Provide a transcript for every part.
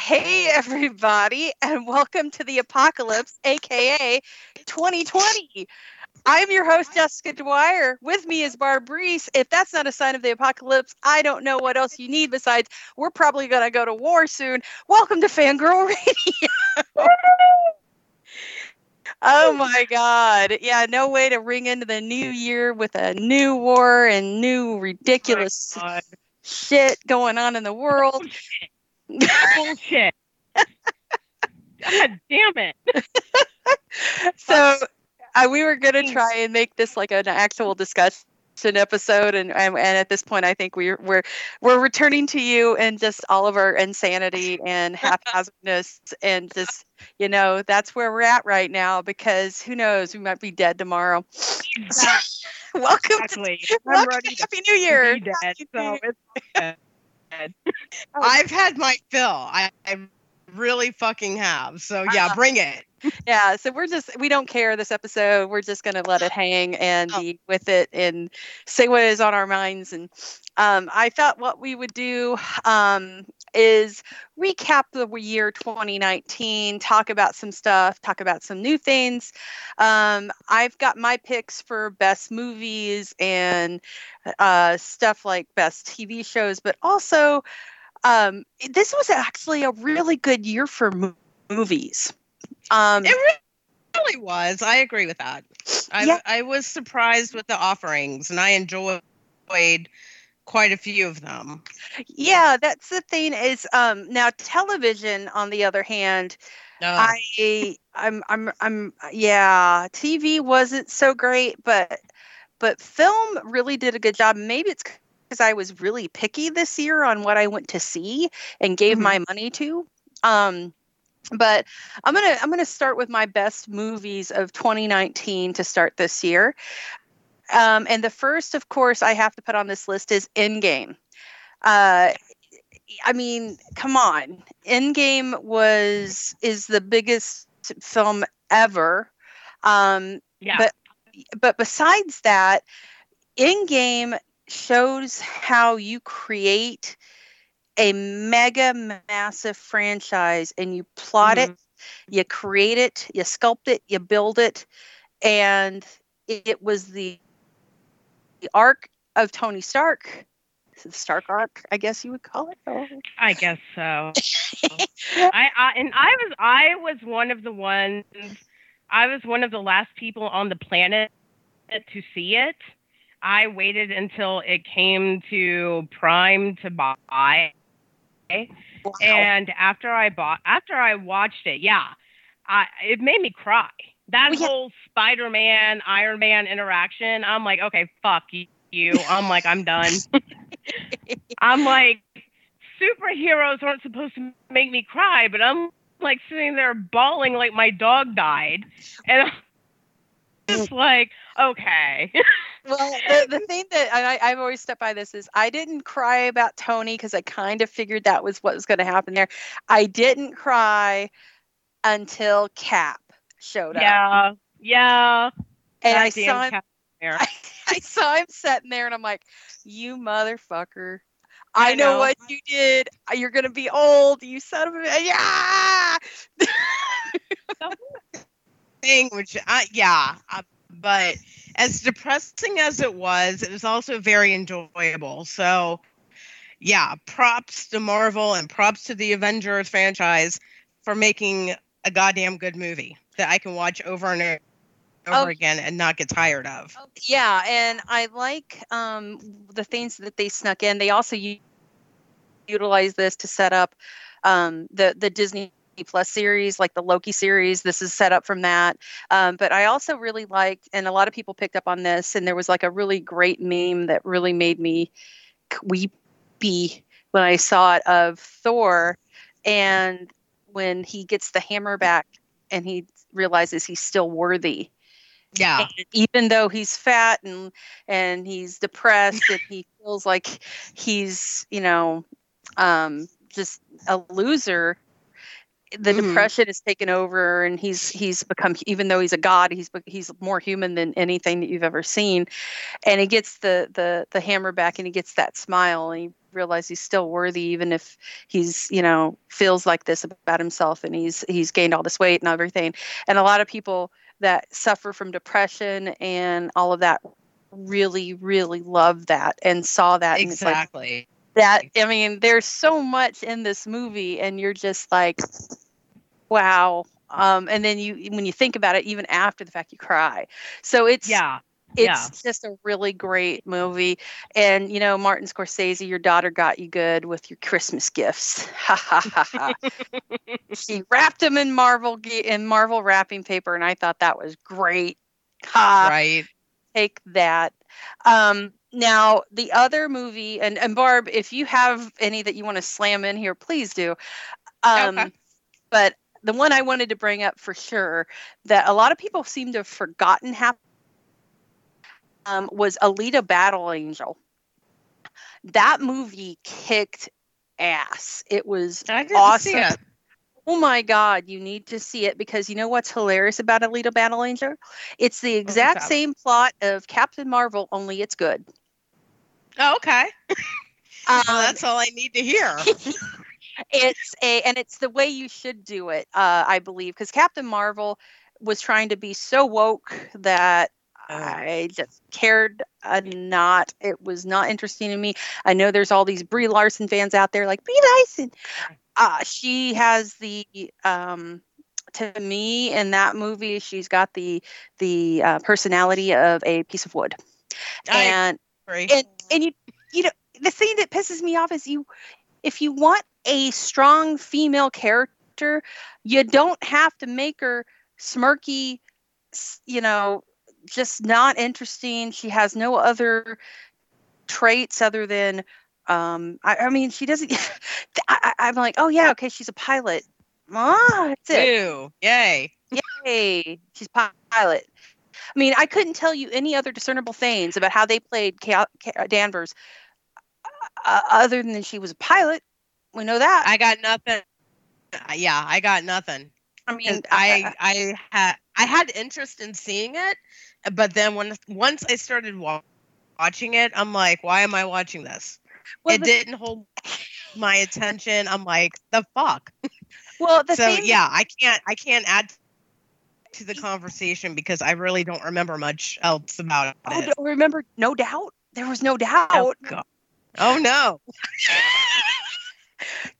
Hey, everybody, and welcome to the apocalypse, aka 2020. I'm your host, Jessica Dwyer. With me is Barb Reese. If that's not a sign of the apocalypse, I don't know what else you need besides we're probably going to go to war soon. Welcome to Fangirl Radio. oh my God. Yeah, no way to ring into the new year with a new war and new ridiculous Oh shit going on in the world. Bullshit. God damn it. so uh, we were going to try and make this like an actual discussion episode and, and and at this point i think we're we're we're returning to you and just all of our insanity and haphazardness and just you know that's where we're at right now because who knows we might be dead tomorrow welcome Exactly. to, welcome to happy new year dead, Happy New so Year. It's dead. I've had my fill. I, I really fucking have. So yeah, Uh-huh. bring it. yeah so we're just we don't care this episode we're just going to let it hang and Oh. be with it and say what is on our minds and um, i thought what we would do um, is recap the year 2019 talk about some stuff talk about some new things um, i've got my picks for best movies and uh, stuff like best tv shows but also um, this was actually a really good year for mo- movies um, It re- really was. I agree with that. I, Yeah. I was surprised with the offerings, and I enjoyed quite a few of them. Yeah, that's the thing is um now television on the other hand, No, I I'm I'm I'm yeah, TV wasn't so great, but but film really did a good job. Maybe it's because I was really picky this year on what I went to see and gave Mhm. my money to. Um but I'm gonna I'm gonna start with my best movies of 2019 to start this year. Um, and the first, of course, I have to put on this list is Endgame. Uh, I mean, come on, Endgame was is the biggest film ever. Um, Yeah. But but besides that, Endgame shows how you create a mega massive franchise and you plot it, you create it, you sculpt it, you build it, and it was the, the arc of Tony Stark. The Stark arc, I guess you would call it. I guess so. I, I and I was I was one of the ones I was one of the last people on the planet to see it. I waited until it came to Prime to buy. Wow. And after I bought after I watched it, yeah, I it made me cry. That Well, yeah. whole Spider-Man Iron Man interaction, I'm like, okay, fuck you. I'm like, I'm done. I'm like, superheroes aren't supposed to make me cry, but I'm like sitting there bawling like my dog died. And I'm just mm. like, okay. well, the, the thing that I, I've always stepped by this is I didn't cry about Tony because I kind of figured that was what was going to happen there. I didn't cry until Cap showed up, yeah. Yeah. and I saw him. I, I saw him sitting there, and I'm like, "You motherfucker! I, I know. know. what you did. You're gonna be old. You son of a yeah." thing, which I yeah, uh, but as depressing as it was, it was also very enjoyable. So yeah, props to Marvel and props to the Avengers franchise for making a goddamn good movie that I can watch over and over Oh. again and not get tired of. Yeah, and I like um, the things that they snuck in. They also u- utilize this to set up um, the the Disney Plus series, like the Loki series. This is set up from that. Um, but I also really liked, and a lot of people picked up on this, and there was like a really great meme that really made me weepy when I saw it of Thor, and when he gets the hammer back and he realizes he's still worthy Yeah. and even though he's fat and and he's depressed and he feels like he's you know um just a loser the Mhm. depression has taken over and he's he's become even though he's a god he's he's more human than anything that you've ever seen and he gets the the the hammer back and he gets that smile and he realize he's still worthy even if he's you know feels like this about himself and he's he's gained all this weight and everything. And a lot of people that suffer from depression and all of that really really loved that and saw that exactly like, that i mean there's so much in this movie and you're just like wow. Um, and then you when you think about it even after the fact you cry. So it's yeah it's yeah. just a really great movie. And you know martin scorsese your daughter got you good with your christmas gifts. Ha ha ha ha. She wrapped them in marvel in marvel wrapping paper and i thought that was great. Ha. Right. Take that. Um now the other movie and and barb if you have any that you want to slam in here please do. Um Okay. but the one i wanted to bring up for sure that a lot of people seem to have forgotten happened um, was Alita Battle Angel. That movie kicked ass. It was awesome. it. Oh my god, you need to see it because you know what's hilarious about Alita Battle Angel? It's the exact that? same plot of Captain Marvel, only it's good. Oh, okay. Um, Well, that's all I need to hear. it's a and it's the way you should do it, uh, I believe, because Captain Marvel was trying to be so woke that Oh. I just cared uh, not. It was not interesting to me. I know there's all these Brie Larson fans out there like Brie Larson. Uh, she has the um, to me in that movie. She's got the the uh, personality of a piece of wood, and and and you you know the thing that pisses me off is you if you want a strong female character, you don't have to make her smirky, you know, just not interesting. She has no other traits other than, um, I, I mean, she doesn't. I, I- I'm like, oh yeah, okay, she's a pilot. Ah, that's it. Ew. Yay. Yay, she's pi- pilot. I mean, I couldn't tell you any other discernible things about how they played Danvers, uh, other than she was a pilot. We know that. I got nothing. Uh, Yeah, I got nothing. i mean, I I had I had interest in seeing it, but then when once I started wa- watching it, I'm like, why am I watching this? well, it the, didn't hold my attention. I'm like, the fuck. well, the so thing, yeah, I can't I can't add to the conversation because I really don't remember much else about Oh, it. don't remember, no doubt. There was no oh, doubt. Oh. Oh no!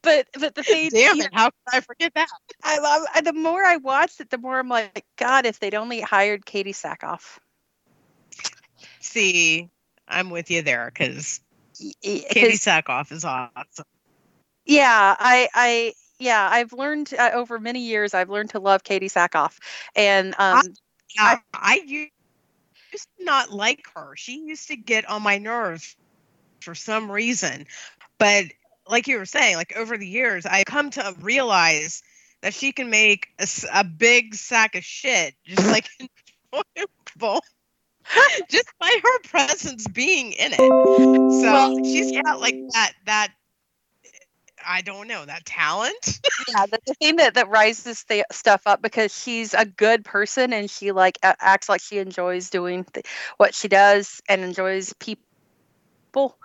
But but the thing, Damn it! How could I forget that? I, I, I- the more I watched it, the more I'm like, God, if they'd only hired Katee Sackhoff. See, I'm with you there because katie y- Katee 'cause- Sackhoff is awesome. Yeah, I, I, yeah, I've learned uh, over many years. I've learned to love Katee Sackhoff, and um, Yeah, I u- used to not like her. She used to get on my nerves for some reason. But like you were saying, like over the years, I come to realize that she can make a big sack of shit just like enjoyable. just by her presence being in it. So Well, she's got like that that I don't know, that talent. yeah, the, thing that that rises the stuff up because she's a good person and she like acts like she enjoys doing th- what she does and enjoys people.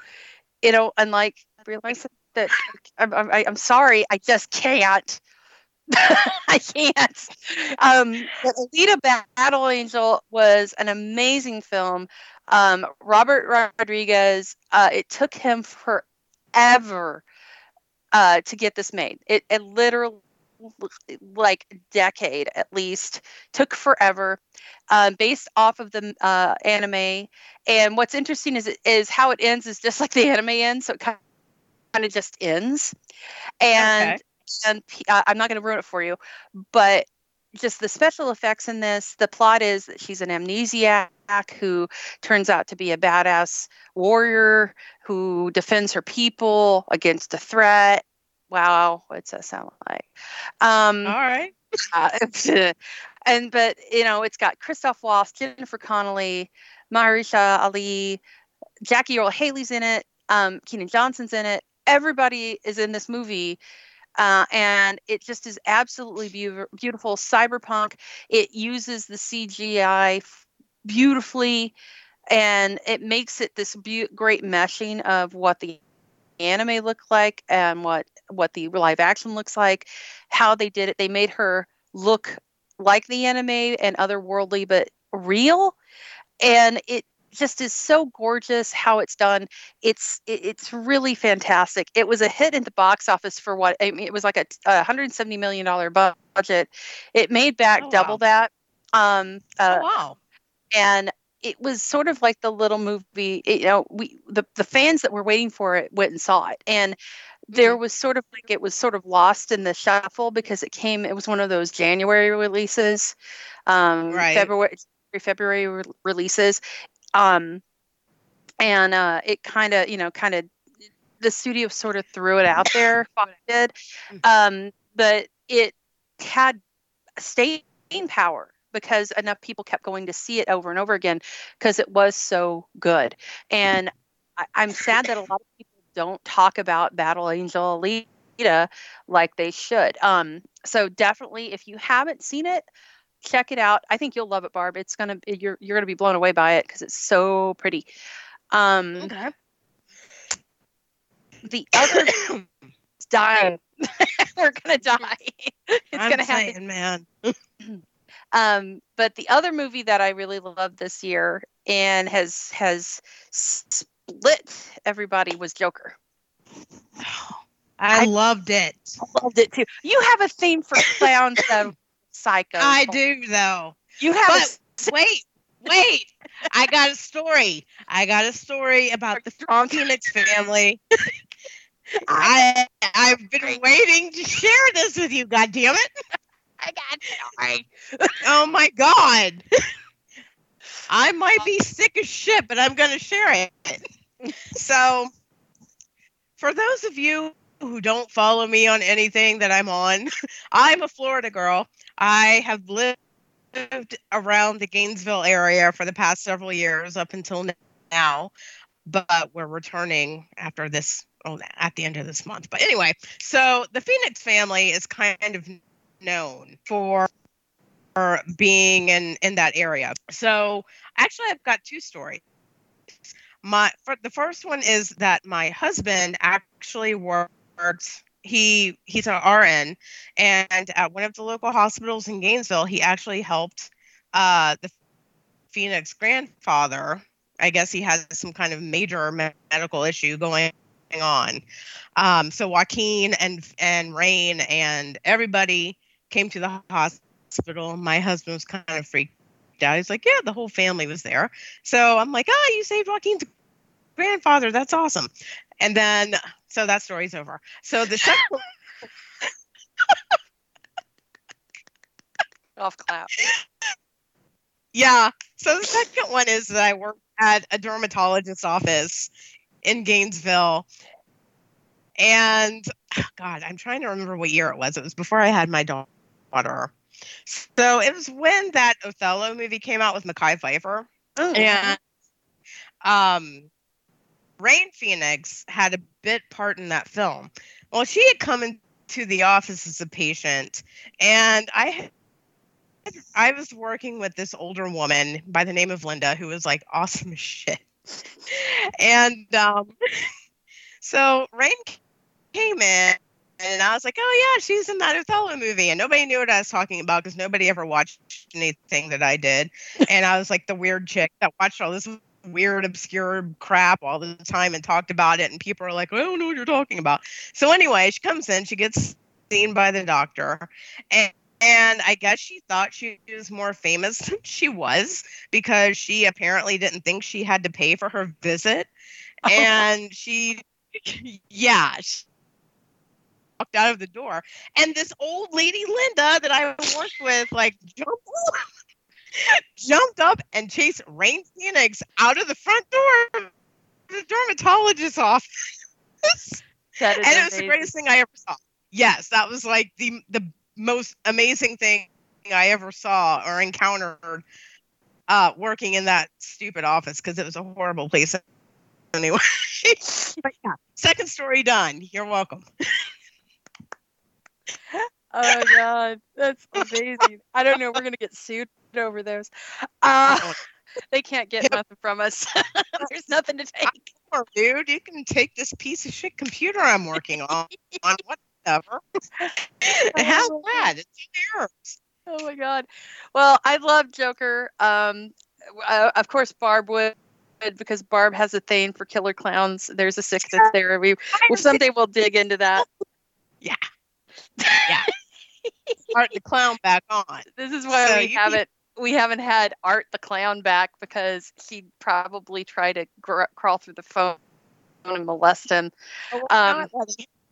You know, and like realize that I'm, I'm, I'm sorry, I just can't. I can't. Um, but Alita Battle Angel was an amazing film. Um, Robert Rodriguez. Uh, it took him forever uh, to get this made. It, it literally like decade at least took forever um, based off of the uh, anime and what's interesting is is how it ends is just like the anime ends so it kind of just ends and Okay. and uh, i'm not going to ruin it for you but just the special effects in this the plot is that she's an amnesiac who turns out to be a badass warrior who defends her people against a threat wow what's that sound like um All right. uh, and but you know it's got Christoph Waltz, Jennifer Connelly, Mahershala Ali, Jackie Earle Haley's in it, um, Keean Johnson's in it. Everybody is in this movie, uh, and it just is absolutely beau- beautiful. Cyberpunk. It uses the CGI f- beautifully, and it makes it this beau- great meshing of what the anime looked like and what what the live action looks like, how they did it. They made her look like the anime and otherworldly, but real, and it just is so gorgeous how it's done. It's it's really fantastic. It was a hit in the box office for what I mean. It was like a, a 170 million dollar budget. It made back Oh, double wow. that. Um, uh, oh, wow. and it was sort of like the little movie it- you know we the, the fans that were waiting for it went and saw it and there was sort of like it was sort of lost in the shuffle because it came it was one of those january releases um Right. february february re- releases um and uh it kind of you know kind of the studio sort of threw it out there did um but it had staying power because enough people kept going to see it over and over again because it was so good. And I, I'm sad that a lot of people don't talk about Battle Angel Alita like they should. Um, so definitely, if you haven't seen it, check it out. I think you'll love it, Barb. It's gonna you're you're gonna be blown away by it because it's so pretty. Um, Okay. the other dying. We're gonna die. it's I'm gonna happen man. um, but the other movie that I really loved this year and has has split everybody was Joker. I, I- loved it. I loved it too. You have a theme for clowns, though, Psycho. I do though. You have. But a, wait, wait. I got a story. I got a story about the strong Phoenix family. I I've been waiting to share this with you. God damn it! I got it. Oh my god! I might be sick as shit, but I'm gonna share it. So, for those of you who don't follow me on anything that I'm on, I'm a Florida girl. I have lived around the Gainesville area for the past several years up until now, but we're returning after this oh, at the end of this month. But anyway, so the Phoenix family is kind of known for being in in that area. So actually, I've got two stories. My for, the first one is that my husband actually worked. He he's an RN, and at one of the local hospitals in Gainesville, he actually helped uh, the Phoenix grandfather. I guess he has some kind of major medical issue going on. Um, so Joaquin and and Rain and everybody came to the hospital. My husband was kind of freaked out. He's like, "Yeah, the whole family was there." So I'm like, "Oh, you saved Joaquin's grandfather. That's awesome." And then, so that story's over. So the second, off clap. yeah. So the second one is that I work at a dermatologist's office in Gainesville, and God, I'm trying to remember what year it was. It was before I had my daughter. So it was when that Othello movie came out with Mekhi Phifer. Oh, and um Rain Phoenix had a bit part in that film. Well, she had come into the office as a patient, and I had- I was working with this older woman by the name of Linda who was like awesome as shit. And um so Rain came in and I was like, "Oh yeah, she's in that Othello movie," and nobody knew what I was talking about because nobody ever watched anything that I did, and I was like the weird chick that watched all this weird, obscure crap all the time and talked about it, and people are like, "I don't know what you're talking about." So anyway, she comes in, she gets seen by the doctor, and. And I guess she thought she was more famous than she was because she apparently didn't think she had to pay for her visit. And she, yeah, she walked out of the door. And this old lady, Linda, that I worked with, like jumped, jumped up and chased Rain Phoenix out of the front door of the dermatologist's office. that is and it was the greatest thing I ever saw. Yes, that was like the the most amazing thing I ever saw or encountered uh working in that stupid office because it was a horrible place anyway. but yeah, second story done. You're welcome. Oh god, that's amazing. I don't know. We're gonna get sued over those. Uh, they can't get Yep. nothing from us. There's nothing to take. dude. You can take this piece of shit computer I'm working on. on whatever. Have that. It's yours. Oh my god. Well, I love Joker. Um, uh, of course, Barb would because Barb has a thing for killer clowns. There's a sickness there. We well, someday we'll dig into that. Yeah. Yeah. Art the clown back on. This is why so we haven't we haven't had Art the clown back because he'd probably try to gr- crawl through the phone and molest him. Oh, um,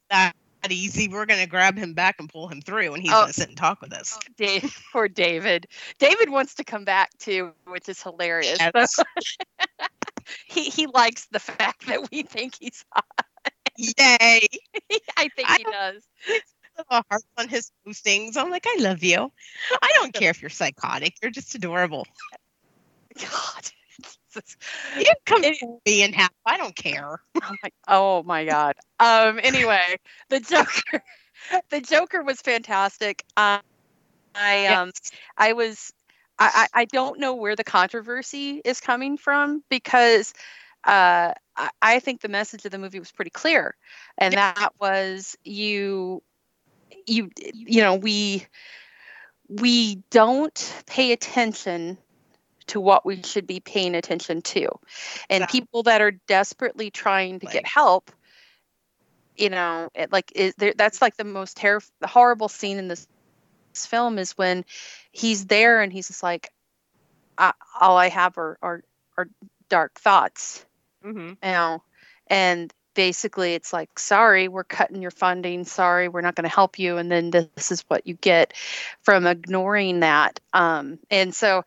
that easy. We're gonna grab him back and pull him through, and he's oh, gonna sit and talk with us. Oh, Dave, poor David. David wants to come back too, which is hilarious. Yes. he he likes the fact that we think he's hot. Yay! I think he does. A heart on his postings. I'm like, I love you. I don't care if you're psychotic. You're just adorable. God. You come it, me and half. I don't care. Oh my, oh my god. Um. Anyway, the Joker. the Joker was fantastic. Um, I um. Yes. I was. I, I don't know where the controversy is coming from because uh, I, I think the message of the movie was pretty clear, and yeah. that was you, you, you know, we we don't pay attention to what we should be paying attention to. And people that are desperately trying to like, get help, you know, it, like is there, that's like the most terrible, horrible scene in this, this, film is when he's there and he's just like, all I have are, are, are dark thoughts, mm-hmm. you know, and basically it's like sorry we're cutting your funding sorry we're not going to help you and then this is what you get from ignoring that um, and so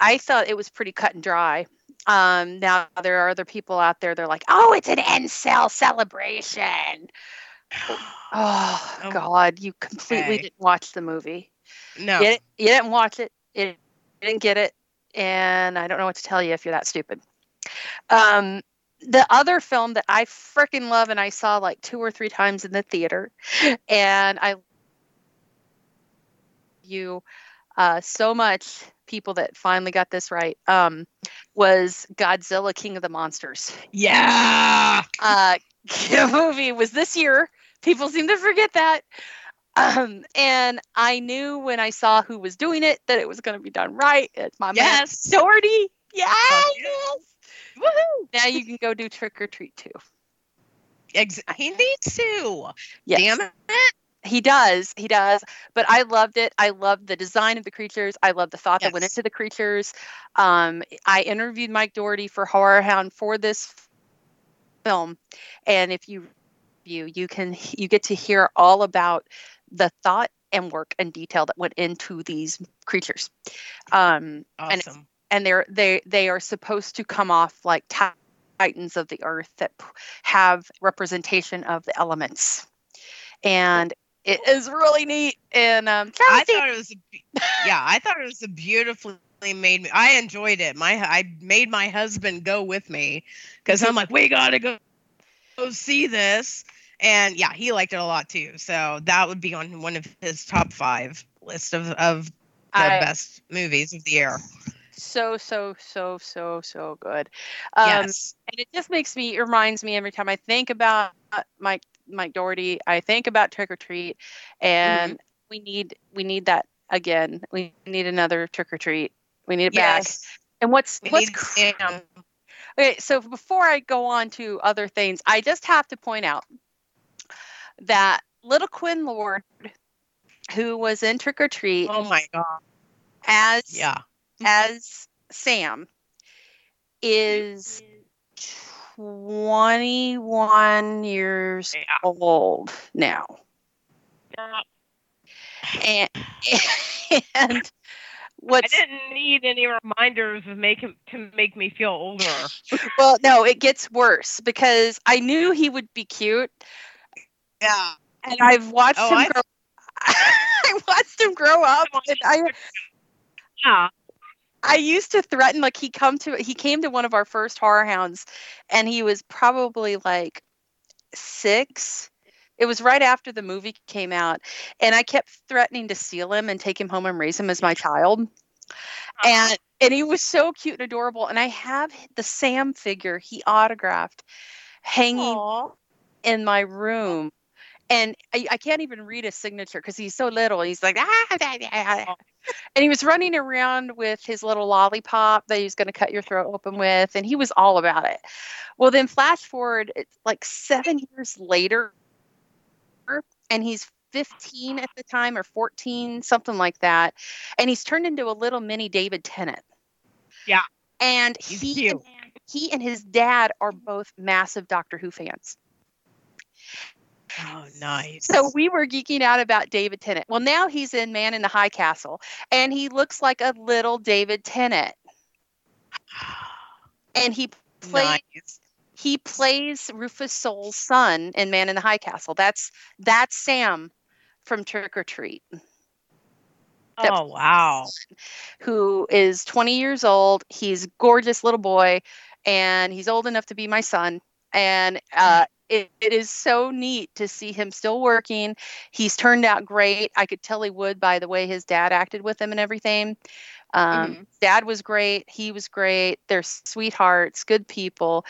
I thought it was pretty cut and dry. Um, now there are other people out there. They're like, "Oh, it's an incel celebration." Oh, oh God, you completely okay. didn't watch the movie. No, you, you didn't watch it. You didn't get it, and I don't know what to tell you if you're that stupid. Um, the other film that I freaking love and I saw like two or three times in the theater, and I you uh, so much people that finally got this right um, was Godzilla King of the Monsters. Yeah. Uh, movie was this year. People seem to forget that. Um, and I knew when I saw who was doing it that it was going to be done right. It's my yes. man Dougherty. Yes. Oh, yes. Woohoo! Now you can go do trick or treat too. Ex- he needs to. Yes. Damn it. He does, he does. But I loved it. I loved the design of the creatures. I loved the thought yes. that went into the creatures. Um, I interviewed Mike Dougherty for Horror Hound for this film, and if you you you can you get to hear all about the thought and work and detail that went into these creatures. Um, awesome. And, and they're they they are supposed to come off like titans of the earth that have representation of the elements and it is really neat. And um, I thought it was, a, yeah, I thought it was a beautifully made. I enjoyed it. My I made my husband go with me because I'm like, we gotta go, go see this. And yeah, he liked it a lot too. So that would be on one of his top five list of of the I, best movies of the year. So so so so so good. Um, yes, and it just makes me it reminds me every time I think about Mike Mike Dougherty, I think about Trick 'r Treat, and mm-hmm. we need we need that again. We need another Trick 'r Treat. We need it yes. back. And what's we what's cr- okay? So before I go on to other things, I just have to point out that little Quinn Lord, who was in Trick 'r Treat, oh my god, as yeah, Mm-hmm. as Sam, is 21 years yeah. old now. Yeah. And, and what I didn't need any reminders of make him to make me feel older. well, no, it gets worse because I knew he would be cute. Yeah. And I've watched oh, him I... grow I watched him grow up and I yeah. I used to threaten like he come to he came to one of our first horror hounds and he was probably like 6 it was right after the movie came out and I kept threatening to steal him and take him home and raise him as my child uh-huh. and and he was so cute and adorable and I have the Sam figure he autographed hanging Aw. in my room. And I, I can't even read his signature because he's so little. He's like, ah, ah, ah, ah." and he was running around with his little lollipop that he was going to cut your throat open with. And he was all about it. Well, then flash forward, it's like seven years later, and he's 15 at the time or 14, something like that. And he's turned into a little mini David Tennant. Yeah. And He's he and, he and his dad are both massive Doctor Who fans. Oh, nice. So we were geeking out about David Tennant. Well, now he's in Man in the High Castle, and he looks like a little David Tennant. And he plays nice. he plays Rufus Sewell's son in Man in the High Castle. That's that's Sam from Trick 'r Treat, Oh, wow. who is 20 years old. He's a gorgeous little boy, and he's old enough to be my son. And uh, it, it is so neat to see him still working. He's turned out great. I could tell he would by the way his dad acted with him and everything. Um, Dad was great. He was great. They're sweethearts, good people.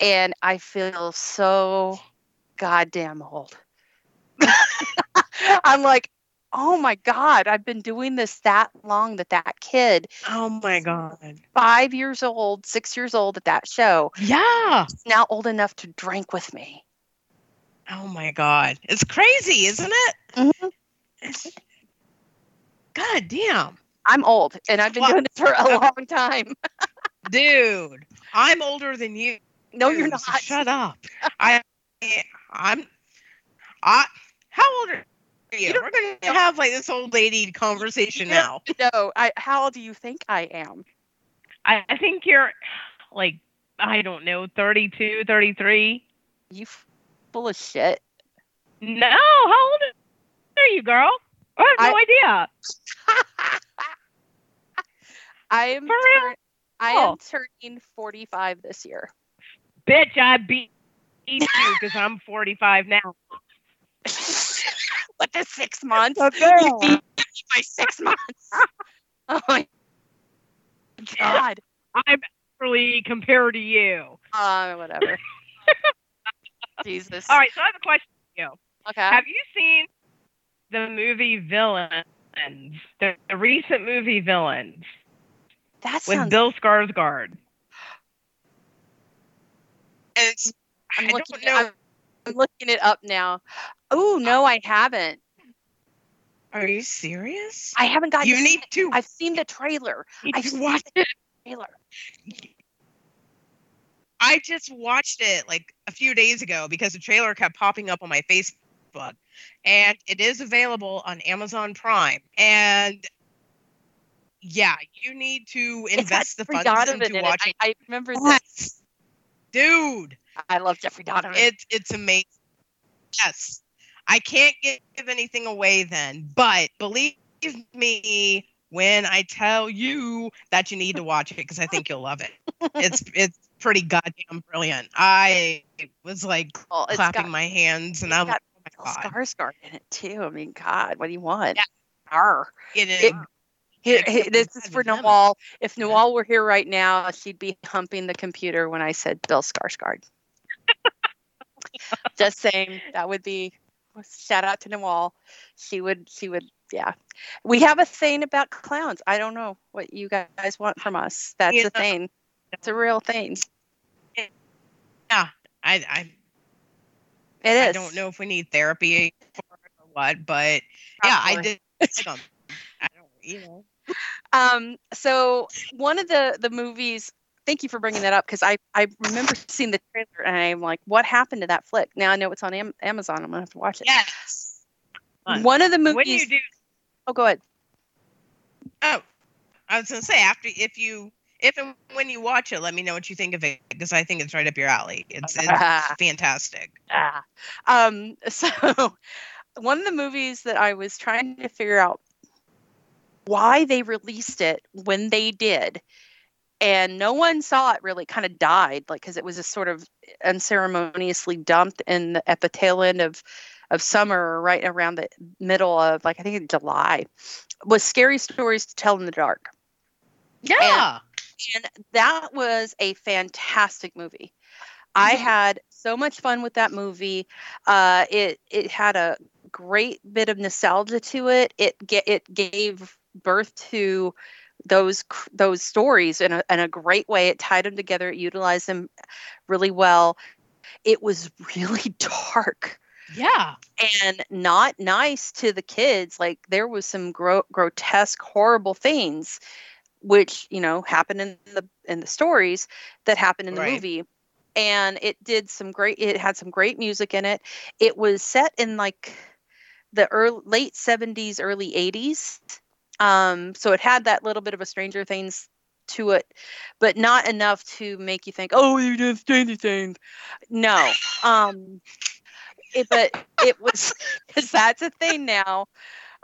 And I feel so goddamn old. I'm like, oh my God, I've been doing this that long that that kid, Oh, my God. five years old, six years old at that show, Yeah. now old enough to drink with me. Oh, my God. It's crazy, isn't it? Mhm. It's- God damn. I'm old and I've been doing this for a long time. Dude, I'm older than you. No, you're so not. shut up. I, I'm, I, how old are you? You don't We're going to have like this old lady conversation now. No, I, how old do you think I am? I, I think you're like, I don't know, 32, 33. You full of shit. No, how old are you, girl? I have no idea. I am For real? turn- I Oh. am turning 45 this year. Bitch, I beat you because I'm 45 now. What the six months? Okay. You beat me by six months. Oh my god. I'm really compared to you. Uh, whatever. Jesus. All right, so I have a question for you. Okay. Have you seen the movie Villains? The, the recent movie Villains that sounds... with. Bill Skarsgård. And it's, I'm I looking. don't know. I'm, looking it up now. Oh no, I haven't. Are you serious? I haven't got. you to need to I've seen the trailer. I've seen the trailer. I just watched it like a few days ago because the trailer kept popping up on my Facebook. And it is available on Amazon Prime. And yeah, you need to invest the funds into in watching. I, I remember this. Dude, I love Jeffrey Donovan. it's it's amazing. Yes. I can't give anything away then, but believe me when I tell you that you need to watch it because I think you'll love it. It's it's pretty goddamn brilliant. I was like Well, clapping got my hands and like, got oh my Bill god. Skarsgård in it too. I mean, God, what do you want? Yeah. Arr. It is It- this is for. Noel. If Noel were here right now, she'd be humping the computer when I said Bill Skarsgård. Just saying, that would be shout out to Noel. She would, she would, yeah. We have a thing about clowns. I don't know what you guys want from us. That's You a know- thing. It's a real thing. I I, It is. I don't know if we need therapy for or what, but yeah, I did. I don't you know. Um, so one of the the movies. Thank you for bringing that up because I I remember seeing the trailer and I'm like, what happened to that flick? Now I know it's on Am- Amazon. I'm gonna have to watch it. Yes. fun. One of the movies. When you do, oh, go ahead. Oh, I was gonna say after if you if and when you watch it, let me know what you think of it because I think it's right up your alley. It's, it's Ah. fantastic. Ah. Um, so one of the movies that I was trying to figure out why they released it when they did, and no one saw it really kind of died, like because it was just sort of unceremoniously dumped in the, at the tail end of of summer, or right around the middle of like I think in July, was Scary Stories to Tell in the Dark. Yeah. and that was a fantastic movie. I had so much fun with that movie. Uh, it it had a great bit of nostalgia to it. It get it gave birth to those those stories in a, in a great way. It tied them together. It utilized them really well. It was really dark. Yeah. And not nice to the kids. Like there was some gro- grotesque, horrible things, which you know happened in the in the stories that happened in the right. movie. And it did some great. It had some great music in it. It was set in like the early late 70s, early 80s um, so it had that little bit of a Stranger Things to it, but not enough to make you think, "Oh, you did Stranger Things." No, um, it, but it was because that's a thing now.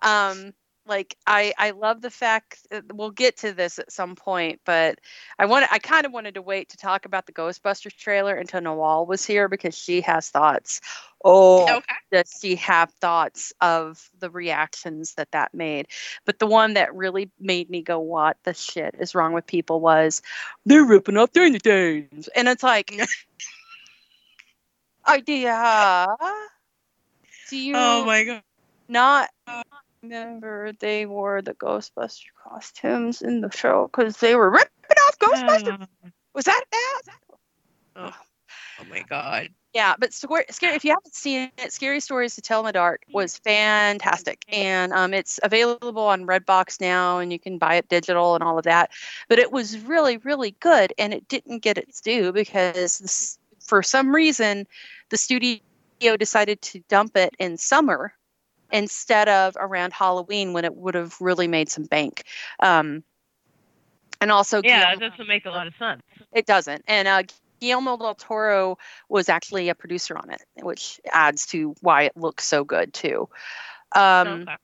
Um, like I, I love the fact uh, we'll get to this at some point, but I want I kind of wanted to wait to talk about the Ghostbusters trailer until Nawal was here because she has thoughts. Oh, okay. does she have thoughts of the reactions that that made? But the one that really made me go, "What the shit is wrong with people?" was they're ripping off Danny Danes, and it's like, idea. Do oh you? Oh my god! Not uh, remember they wore the Ghostbuster costumes in the show because they were ripping off Ghostbusters. Uh, was that bad? Oh, oh my god. Yeah, but scary. If you haven't seen it, Scary Stories to Tell in the Dark was fantastic, and um, it's available on Redbox now, and you can buy it digital and all of that. But it was really, really good, and it didn't get its due because this, for some reason the studio decided to dump it in summer instead of around Halloween when it would have really made some bank. Um, and also, yeah, Guillermo, that doesn't make a lot of sense. It doesn't. And uh, Guillermo del Toro was actually a producer on it, which adds to why it looks so good too. Um, okay.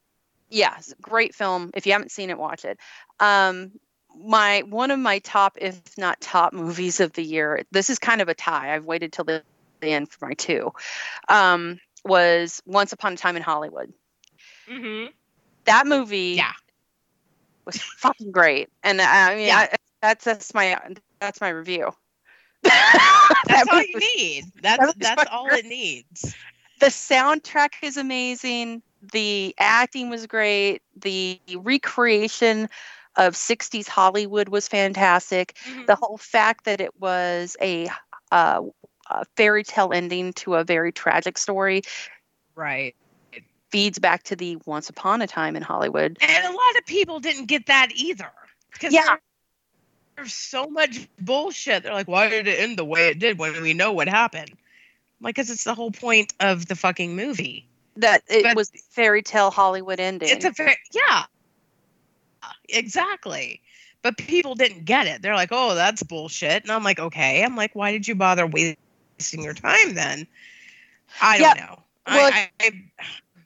Yeah, great film. If you haven't seen it, watch it. Um, my one of my top, if not top, movies of the year. This is kind of a tie. I've waited till the end for my two. Um, was Once Upon a Time in Hollywood. Mm-hmm. That movie, yeah, was fucking great. And uh, I mean, yeah. I, that's that's my that's my review. that's all you need. That's that that's all great. it needs. The soundtrack is amazing. The acting was great. The recreation of 60s Hollywood was fantastic. Mm-hmm. The whole fact that it was a uh, a fairy tale ending to a very tragic story. Right. It feeds back to the once upon a time in Hollywood. And a lot of people didn't get that either. Because yeah. there's so much bullshit. They're like, why did it end the way it did when we know what happened? Like, because it's the whole point of the fucking movie. That it but was fairy tale Hollywood ending. It's a very, yeah. Exactly but people didn't get it. They're like, "Oh, that's bullshit," and I'm like, "Okay." I'm like, "Why did you bother wasting wasting your time then? I don't yeah. know. Well, I, I,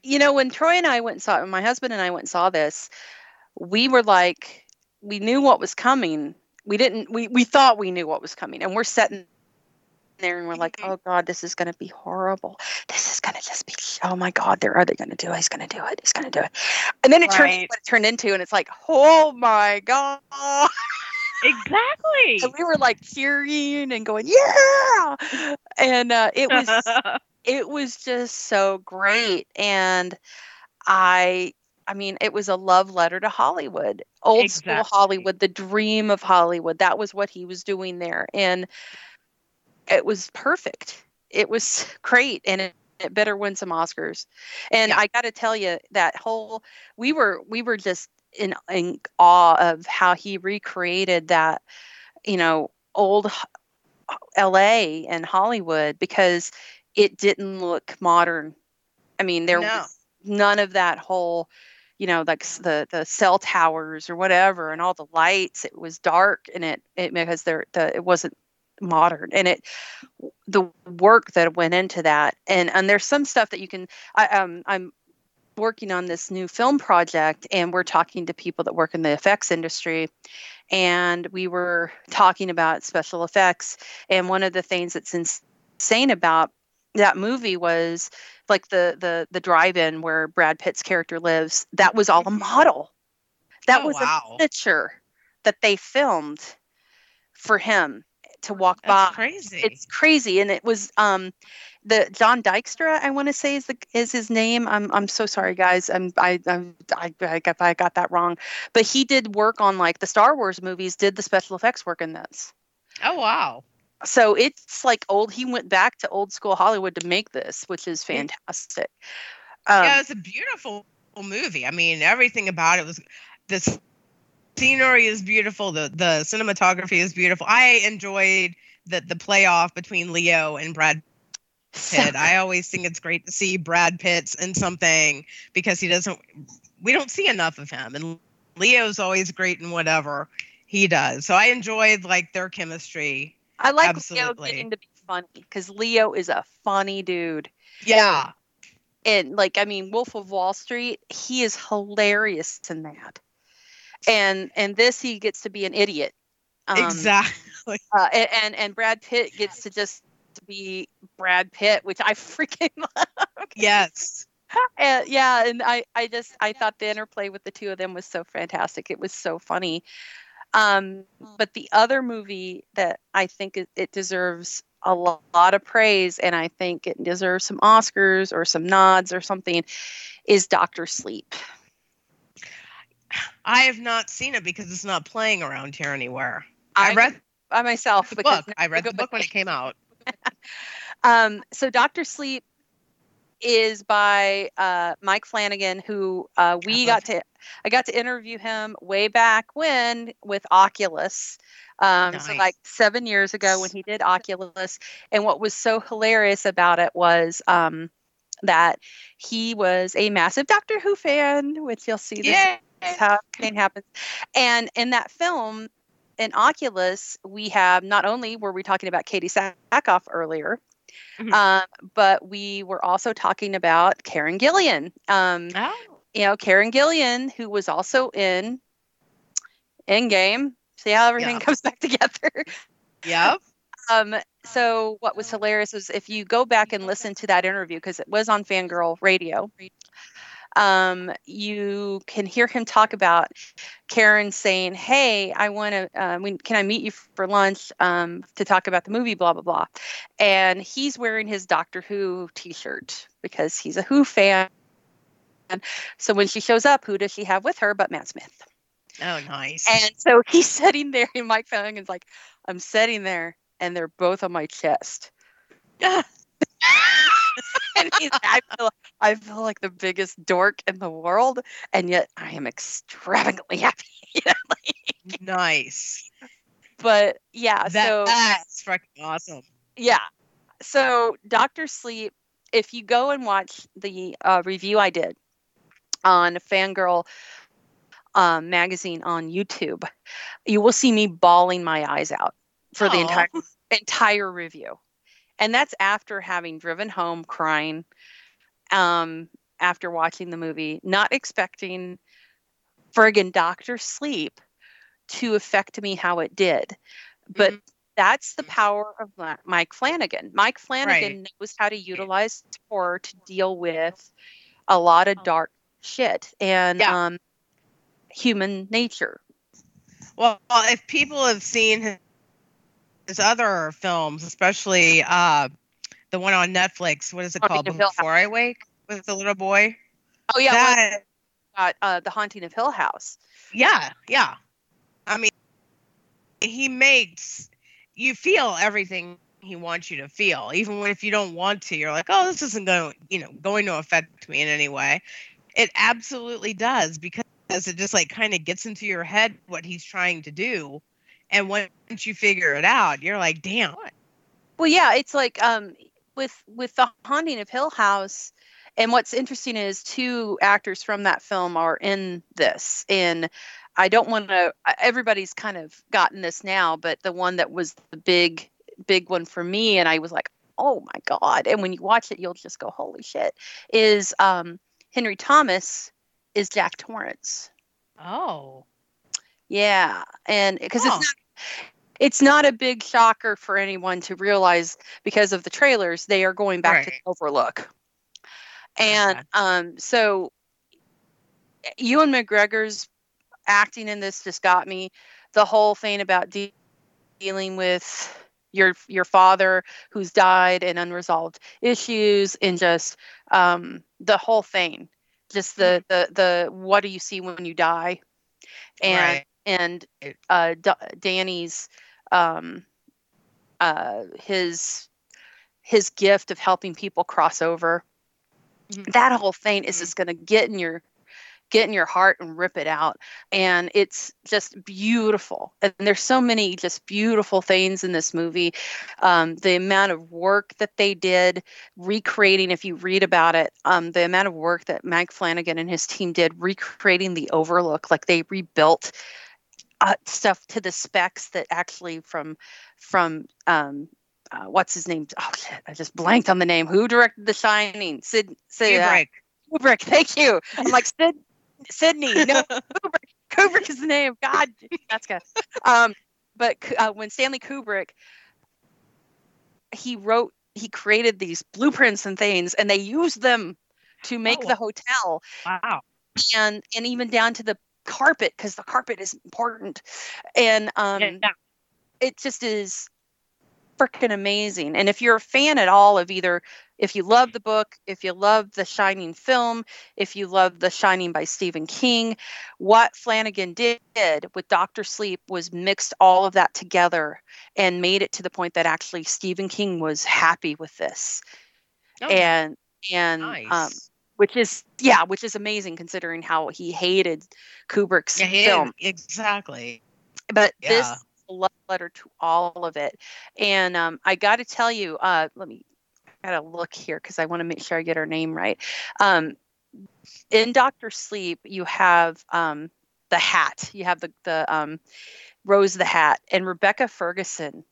you know, when Troy and I went and saw my husband and I went and saw this, we were like, we knew what was coming. We didn't, we, we thought we knew what was coming. And we're sitting there and we're like, mm-hmm. oh God, this is going to be horrible. This is going to just be, oh my God, there are they going to do it? He's going to do it. He's going to do it. And then it right. what it turned into, and it's like, oh my God. Exactly. And we were like cheering and going, yeah. And uh, it was it was just so great. And I I mean, it was a love letter to Hollywood, old exactly. school Hollywood, the dream of Hollywood. That was what he was doing there. And it was perfect. It was great. And it, it better win some Oscars. And yeah. I got to tell you that whole we were we were just in in awe of how he recreated that, you know, old L.A. and Hollywood because it didn't look modern. I mean, there no. was none of that whole, you know, like the the cell towers or whatever, and all the lights. It was dark, and it it because there the it wasn't modern and it the work that went into that and and there's some stuff that you can i um i'm working on this new film project and we're talking to people that work in the effects industry. And we were talking about special effects. And one of the things that's insane about that movie was like the the the drive-in where Brad Pitt's character lives. That was all a model. That oh, was wow. a picture that they filmed for him to walk That's by. crazy. It's crazy, and it was um, the John Dykstra. I want to say is the is his name. I'm I'm so sorry, guys. I'm I I'm, I I got I got that wrong, but he did work on like the Star Wars movies. Did the special effects work in this? oh wow. So it's like old. He went back to old school Hollywood to make this, which is fantastic. Um, yeah, it's a beautiful movie. I mean, everything about it was the scenery is beautiful. The the cinematography is beautiful. I enjoyed the the playoff between Leo and Brad Pitt. I always think it's great to see Brad Pitt's in something because he doesn't. We don't see enough of him, and Leo's always great in whatever he does. So I enjoyed like their chemistry. I like Leo absolutely. getting to be funny because Leo is a funny dude. Yeah, and like I mean, Wolf of Wall Street, he is hilarious in that. And and this he gets to be an idiot. Um, exactly. Uh, a- and and Brad Pitt gets to just be Brad Pitt, which I freaking love. Yes. And, yeah, and I I just I thought the interplay with the two of them was so fantastic. It was so funny. Um, but the other movie that I think it, it deserves a lo- lot of praise, and I think it deserves some Oscars or some nods or something, is Doctor Sleep. I have not seen it because it's not playing around here anywhere. I, read by myself the book. I read the book when it came out. Um, so Doctor Sleep is by uh, Mike Flanagan, who uh, we got to. I got to interview him way back when with Oculus. Um, So like seven years ago when he did Oculus, and what was so hilarious about it was um, that he was a massive Doctor Who fan, which you'll see this Yeah. is how everything happens. And in that film, in Oculus, we have not only were we talking about Katee Sackhoff earlier, Mhm. um, but we were also talking about Karen Gillan. Um, Oh. you know, Karen Gillan, who was also in Endgame. See how everything Yeah. comes back together. Yep. Um, so what was hilarious was if you go back and listen to that interview because it was on Fangirl Radio, um, you can hear him talk about Karen saying, "Hey, I want to. Uh, can I meet you for lunch um, to talk about the movie? Blah blah blah." And he's wearing his Doctor Who T-shirt because he's a Who fan. So when she shows up, who does she have with her but Matt Smith? Oh, nice. And so he's sitting there, and Mike Flanagan's like, "I'm sitting there, and they're both on my chest." and I feel, I feel like the biggest dork in the world, and yet I am extravagantly happy. you know, like- nice. but yeah, That, so that's freaking awesome. yeah, so Doctor Sleep. If you go and watch the uh, review I did on Fangirl um, magazine on YouTube, you will see me bawling my eyes out for the entire entire review. And that's after having driven home crying um, after watching the movie, not expecting friggin' Doctor Sleep to affect me how it did. But Mhm. that's the power of Mike Flanagan. Mike Flanagan knows how to utilize horror to deal with a lot of dark shit and Yeah. um, human nature. Well, if people have seen his, other films, especially uh, the one on Netflix, what is it Haunting called? Before I Wake with the little boy. Oh yeah, well, That- uh, uh, the Haunting of Hill House. yeah, yeah. I mean, he makes you feel everything he wants you to feel, even when if you don't want to. You're like, oh, this isn't going, you know, going to affect me in any way. It absolutely does because it just like kind of gets into your head what he's trying to do, and once you figure it out, you're like, damn. Well, yeah, it's like um, with with the Haunting of Hill House, and what's interesting is two actors from that film are in this. And I don't want to. Everybody's kind of gotten this now, but the one that was the big big one for me, and I was like, oh my god! And when you watch it, you'll just go, holy shit! Is um, Henry Thomas is Jack Torrance? Oh, Yeah, and because Oh. it's not, it's not a big shocker for anyone to realize because of the trailers they are going back to Right. the Overlook, and um, so Ewan McGregor's acting in this just got me. The whole thing about de- dealing with your your father who's died and unresolved issues and just um, the whole thing just the the the what do you see when you die and Right. And uh D- danny's um uh his his gift of helping people cross over Mhm. that whole thing is Mhm. just going to get in your get in your heart and rip it out and it's just beautiful and there's so many just beautiful things in this movie um, the amount of work that they did recreating if you read about it um, the amount of work that mike flanagan and his team did recreating the overlook like they rebuilt uh, stuff to the specs that actually from from um, uh, what's his name oh shit i just blanked on the name who directed the shining sid sid uh, Kubrick. Kubrick, thank you. I'm like Sid, Sydney. No, Kubrick. Kubrick is the name. God, that's good. Um, but uh, when Stanley Kubrick, he wrote, he created these blueprints and things, and they used them to make Oh. the hotel, Wow. and and even down to the carpet because the carpet is important, and um, yeah. it just is freaking amazing. And if you're a fan at all of either, if you love the book, if you love the Shining film, if you love The Shining by Stephen King, what Flanagan did with Doctor Sleep was mixed all of that together and made it to the point that actually Stephen King was happy with this. Oh, and and nice. um which is yeah, which is amazing considering how he hated Kubrick's yeah, he- film. exactly. but this Yeah. is a love letter to all of it. And um, i got to tell you uh, let me I gotta look here because i want to make sure i get her name right. Um, in dr sleep you have um, the hat. You have the, the um, rose the hat. And rebecca ferguson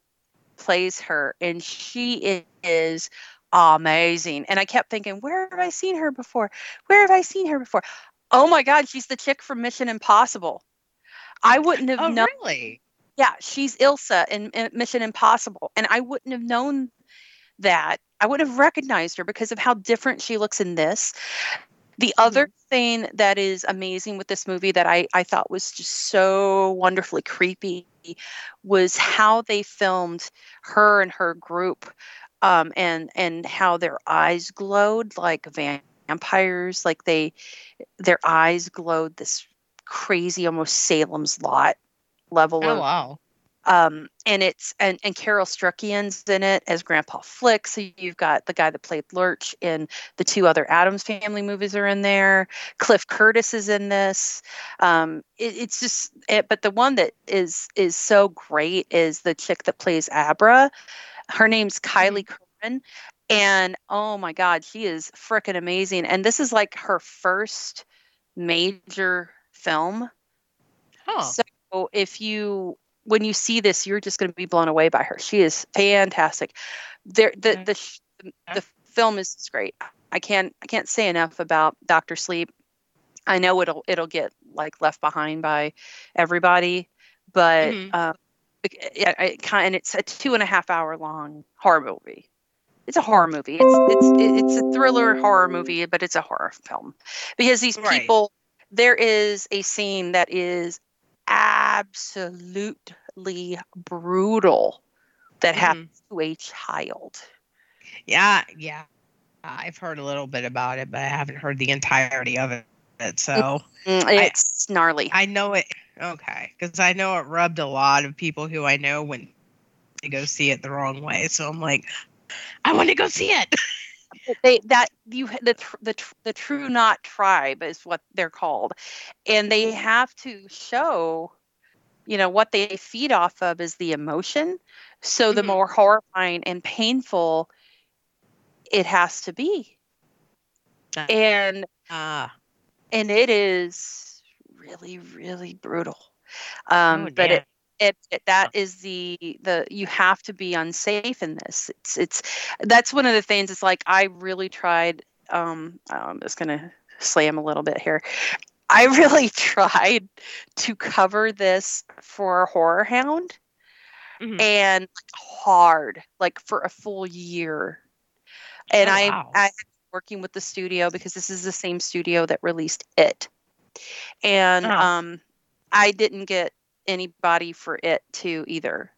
plays her. And she is amazing and i kept thinking where have i seen her before where have i seen her before oh my god she's the chick from mission impossible i wouldn't have Oh, known really? yeah, she's Ilsa in, in Mission Impossible. And I wouldn't have known that. I would have recognized her because of how different she looks in this. The other mm-hmm. thing that is amazing with this movie that I, I thought was just so wonderfully creepy was how they filmed her and her group um, and and how their eyes glowed like vampires like they their eyes glowed this crazy almost Salem's Lot level Oh, of wow. um, and it's and and Carel Struycken's in it as Grandpa Flick. So you've got the guy that played Lurch in the two other Addams Family movies are in there. Cliff Curtis is in this. Um, it, it's just, it, but the one that is is so great is the chick that plays Abra. Her name's Kyliegh Curran, and oh my God, she is freaking amazing. And this is like her first major film. Huh. So if you when you see this, you're just going to be blown away by her. She is fantastic. There, the Okay. the the film is great. I can't I can't say enough about Doctor Sleep. I know it'll it'll get like left behind by everybody, but Mhm. um, kind and it's a two and a half hour long horror movie. It's a horror movie. It's it's it's a thriller horror movie, but it's a horror film because these Right. people. There is a scene that is absolutely brutal that mm-hmm. happens to a child. Yeah, yeah. I've heard a little bit about it, but I haven't heard the entirety of it. So Mm, I- It's gnarly. I know it. Okay, because I know it rubbed a lot of people who I know when they go see it the wrong way. So I'm like, I want to go see it. they that you the the the True Knot tribe is what they're called and they have to show you know what they feed off of is the emotion so the Mhm. more horrifying and painful it has to be and Ah, and it is really really brutal. Um Oh, but it it, it that is the the you have to be unsafe in this. It's it's that's one of the things it's like i really tried um i'm just gonna slam a little bit here. I really tried to cover this for horror hound Mhm. and hard like for a full year. And Oh, i wow. i working with the studio because this is the same studio that released it and Oh. um i didn't get anybody for it to either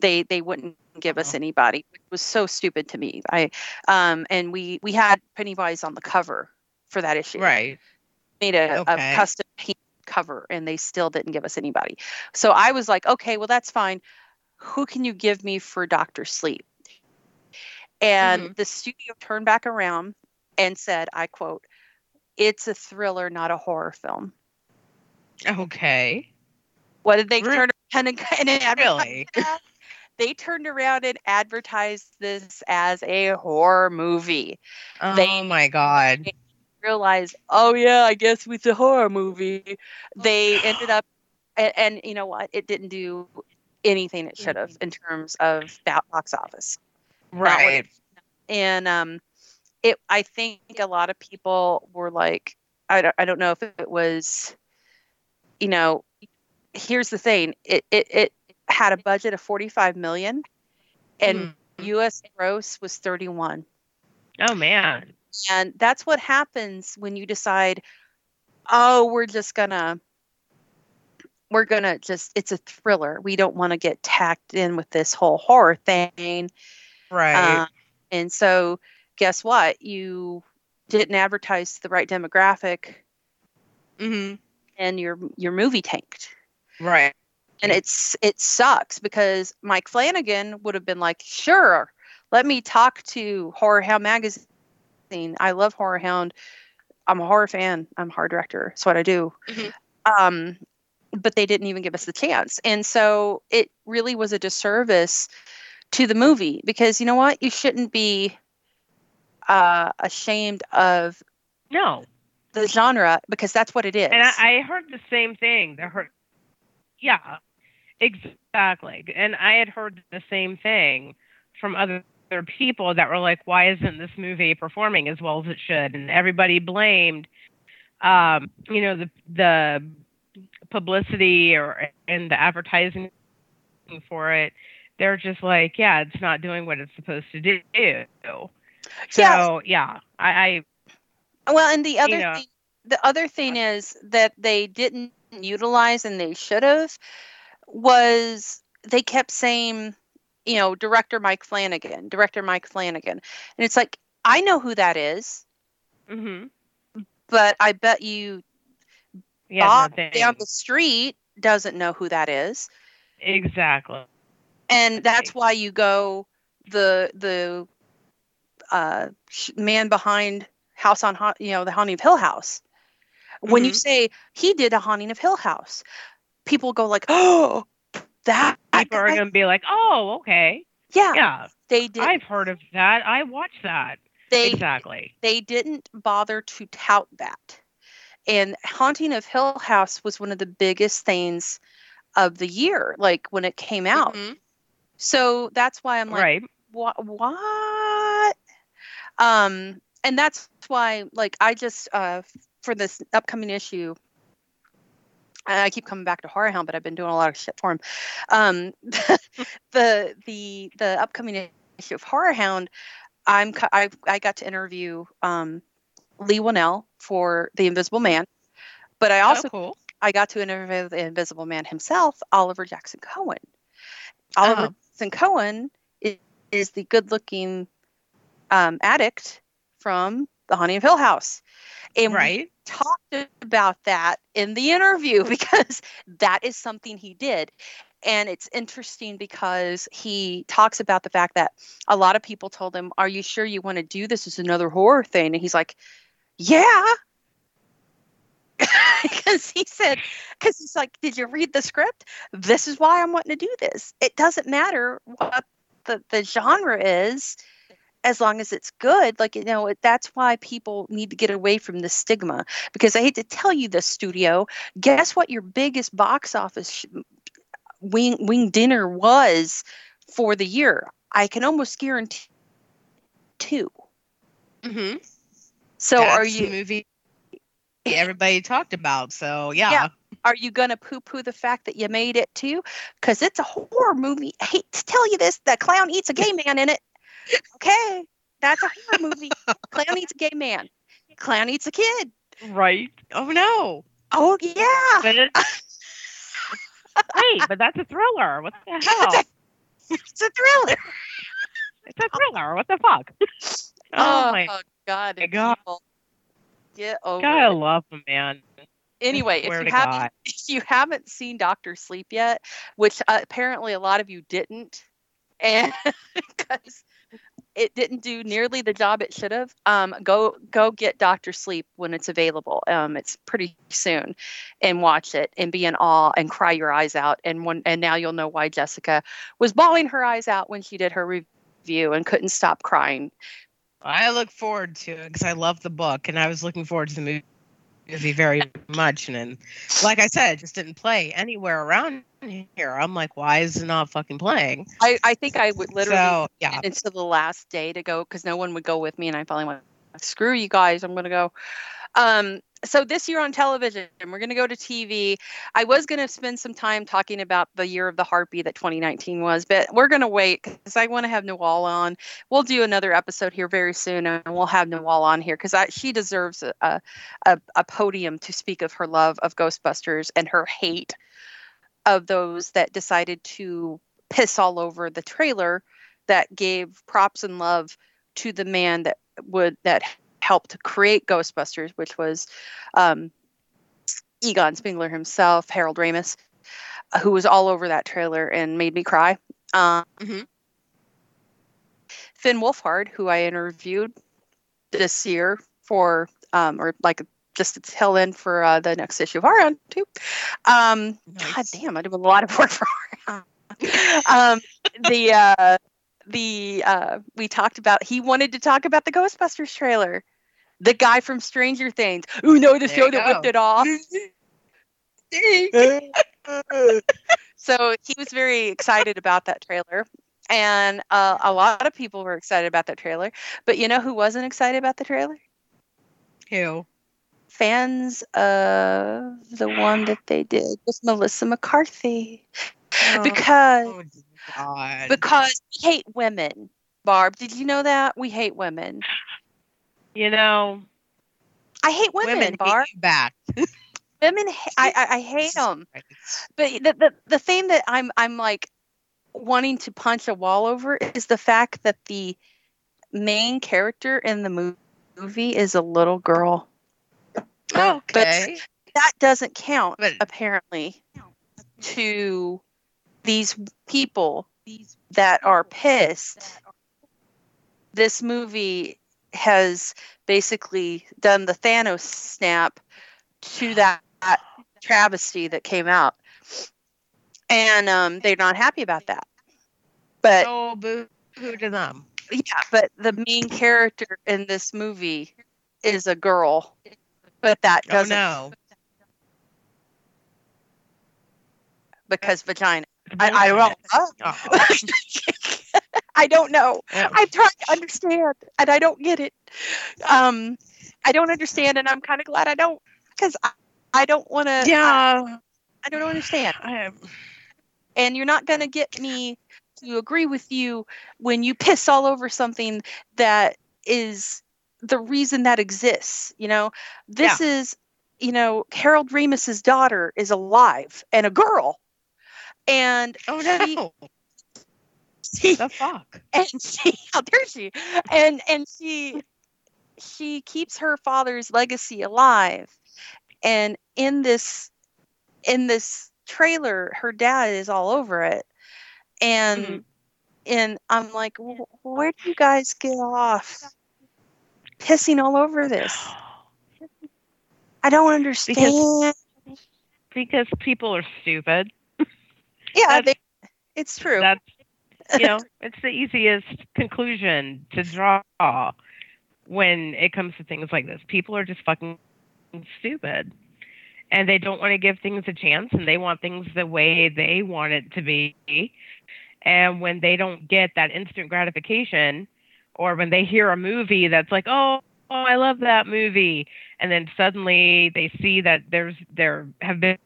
they they wouldn't give us Oh. anybody, which was so stupid to me. I um and we we had Pennywise on the cover for that issue. Right. Made a, Okay. a custom paint cover and they still didn't give us anybody. So I was like, okay, well that's fine. Who can you give me for Doctor Sleep? And Mhm. the studio turned back around and said, I quote, it's a thriller, not a horror film. Okay. What did they turn around and, and advertise Really? They turned around and advertised this as a horror movie. Oh They- my god. Realized, oh yeah, I guess it's a horror movie. They ended up, and, and you know what? It didn't do anything it should have in terms of bo- box office. Right. And um, it, I think a lot of people were like, I don't, I don't know if it was, you know, here's the thing. It, it, it had a budget of 45 million and Mhm. US gross was 31. Oh man. And that's what happens when you decide, oh, we're just gonna, we're gonna just, it's a thriller. We don't want to get tacked in with this whole horror thing. Right. Uh, and so, guess what? You didn't advertise the right demographic, hmm and your your movie tanked. Right. And it's it sucks because Mike Flanagan would have been like, sure, let me talk to Horror Hound magazine. I love Horror Hound. I'm a horror fan. I'm a horror director. That's what I do. Mhm. Um, but they didn't even give us the chance, and so it really was a disservice to the movie because you know what? You shouldn't be uh, ashamed of No. the genre because that's what it is. And I, I heard the same thing. The heard, yeah, exactly. And I had heard the same thing from other other people that were like, "Why isn't this movie performing as well as it should?" And everybody blamed, um, you know, the the publicity or and the advertising for it. They're just like, "Yeah, it's not doing what it's supposed to do." So Yeah. yeah, I, I Well, and the other know. thing, the other thing is that they didn't utilize and they should have was they kept saying, you know, director Mike Flanagan, director Mike Flanagan, and it's like I know who that is, mm-hmm. but I bet you yeah, Bob no, down the street doesn't know who that is, exactly. and that's why you go the the uh, man behind House on Haunt, you know, the Haunting of Hill House. When you Mhm. say he did a Haunting of Hill House, people go like, "Oh, that People are gonna be like, "Oh, okay, yeah, yeah, they did. I've heard of that. I watched that." they exactly. they didn't bother to tout that. And Haunting of Hill House was one of the biggest things of the year, like when it came out. Mhm. So that's why I'm like, right. what um and that's why like i just uh for this upcoming issue i keep coming back to horror hound but i've been doing a lot of shit for him um the the the upcoming issue of horror hound i'm i, I got to interview um Leigh Whannell for the invisible man but i also oh, cool. I got to interview the Invisible Man himself, Oliver Jackson Cohen. Oliver Oh. Jackson Cohen is, is the good-looking um, addict from The Haunting of Hill House, and we Right. talked about that in the interview because that is something he did. And it's interesting because he talks about the fact that a lot of people told him, Are you sure you want to do this as another horror thing? And he's like, Yeah. Because he said, because he's like, Did you read the script? This is why I'm wanting to do this. It doesn't matter what the, the genre is as long as it's good like you know that's why people need to get away from the stigma because i hate to tell you this studio guess what your biggest box office wing wing dinner was for the year i can almost guarantee two mm-hmm. so That's are you movie everybody talked about? So yeah. Yeah. are you gonna poo poo the fact that you made it too because it's a horror movie i hate to tell you this that clown eats a gay man in it okay that's a horror movie clown eats a gay man clown eats a kid Right. Oh no. oh yeah But it, wait, but that's a thriller. What the hell? it's a thriller. It's a thriller. What the fuck? Oh, Oh, my God, my God. Get over god, I love him, man. Anyway, if you haven't God. if you haven't seen Doctor Sleep yet, which uh, apparently a lot of you didn't, and because it didn't do nearly the job it should have, um, go go get Doctor Sleep when it's available. Um, it's pretty soon, and watch it and be in awe and cry your eyes out. And when and now you'll know why Jessica was bawling her eyes out when she did her review and couldn't stop crying. I look forward to it because I love the book and I was looking forward to the movie movie very much. And then, like I said, it just didn't play anywhere around here. I'm like, why is it not fucking playing? I, I think I would literally so yeah, until the last day to go because no one would go with me and i finally went screw you guys i'm going to go um so this year on television we're going to go to tv i was going to spend some time talking about the year of the harpy that 2019 was but we're going to wait because i want to have Nawal on. We'll do another episode here very soon and we'll have Nawal on here because she deserves a, a, a podium to speak of her love of ghostbusters and her hate of those that decided to piss all over the trailer that gave props and love to the man that would that helped to create Ghostbusters, which was um, Egon Spengler himself, Harold Ramis, who was all over that trailer and made me cry. Um, Mhm. Finn Wolfhard, who I interviewed this year for, um, or like just to fill in for uh, the next issue of Arion too. Um, God damn, I do a lot of work for Arion. um, the uh, the uh, we talked about he wanted to talk about the Ghostbusters trailer. The guy from Stranger Things. Ooh, no, the There show that whipped it off. so he was very excited about that trailer. And uh, a lot of people were excited about that trailer. But you know who wasn't excited about the trailer? Who? Fans of the one that they did with Melissa McCarthy. Because Oh, God. because we hate women. Barb, did you know that? We hate women. You know, I hate women, women hate you back. Women, I, I, I hate them. But the, the the thing that I'm I'm like wanting to punch a wall over is the fact that the main character in the mo- movie is a little girl. Oh, okay. But That doesn't count But- apparently to these people that are pissed. This movie has basically done the Thanos snap to that, that travesty that came out. And um, they're not happy about that. But Oh, boo hoo to them. yeah, but the main character in this movie is a girl. But that Oh doesn't no. because vagina. I, I don't know. I don't know. Yeah. I'm trying to understand and I don't get it. Um, I don't understand and I'm kind of glad I don't because I, I don't want to. yeah. I don't understand. I, And you're not going to get me to agree with you when you piss all over something that is the reason that exists. You know, this is, you know, Harold Ramis's daughter is alive and a girl. And oh no. she, the fuck. and she how dare she? And and she she keeps her father's legacy alive. And in this in this trailer her dad is all over it. And Mhm. and i'm like where do you guys get off pissing all over this? i don't understand. Because people are stupid. yeah they, it's true. That's you know, it's the easiest conclusion to draw when it comes to things like this. People are just fucking stupid. And they don't want to give things a chance and they want things the way they want it to be. And when they don't get that instant gratification or when they hear a movie that's like, "Oh, oh, I love that movie." And then suddenly they see that there's there have been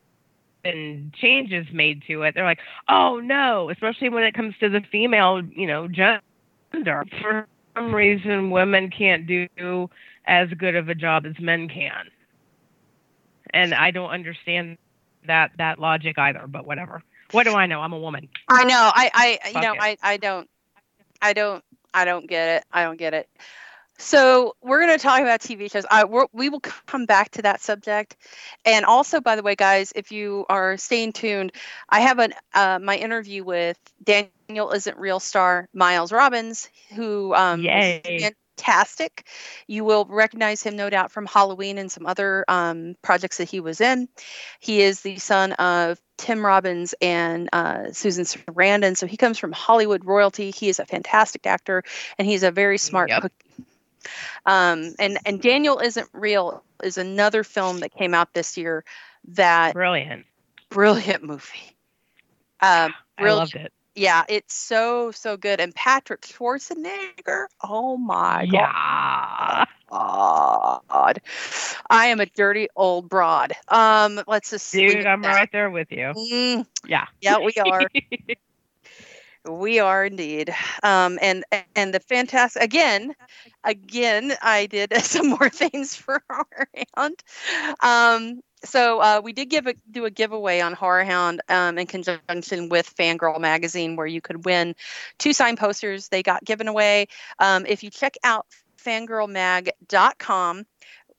been changes made to it. They're like, oh no, especially when it comes to the female, you know, gender. For some reason, women can't do as good of a job as men can, and I don't understand that that logic either. But whatever. What do I know? I'm a woman. I know. I, I, you Fuck know, it. I, I don't, I don't, I don't get it. I don't get it. So we're going to talk about TV shows. I we will come back to that subject, and also, by the way, guys, if you are staying tuned, I have an uh, my interview with Daniel isn't real star Miles Robbins, who um, Yay. fantastic. You will recognize him, no doubt, from Halloween and some other um, projects that he was in. He is the son of Tim Robbins and uh, Susan Sarandon, so he comes from Hollywood royalty. He is a fantastic actor, and he's a very smart Yep. cook. Um, and and Daniel isn't real is another film that came out this year. That Brilliant. brilliant movie. Um, I Real- loved it. yeah, it's so so good. And Patrick Schwarzenegger. Oh my god. Yeah. God. I am a dirty old broad. Um, let's just Dude, I'm right there with you. Mm, Yeah. yeah, we are. we are indeed. Um, and and the fantastic again, again, I did some more things for Horror Hound. Um, so uh, we did give a do a giveaway on Horror Hound um, in conjunction with Fangirl Magazine, where you could win two signed posters. They got given away. Um, if you check out fangirlmag.com,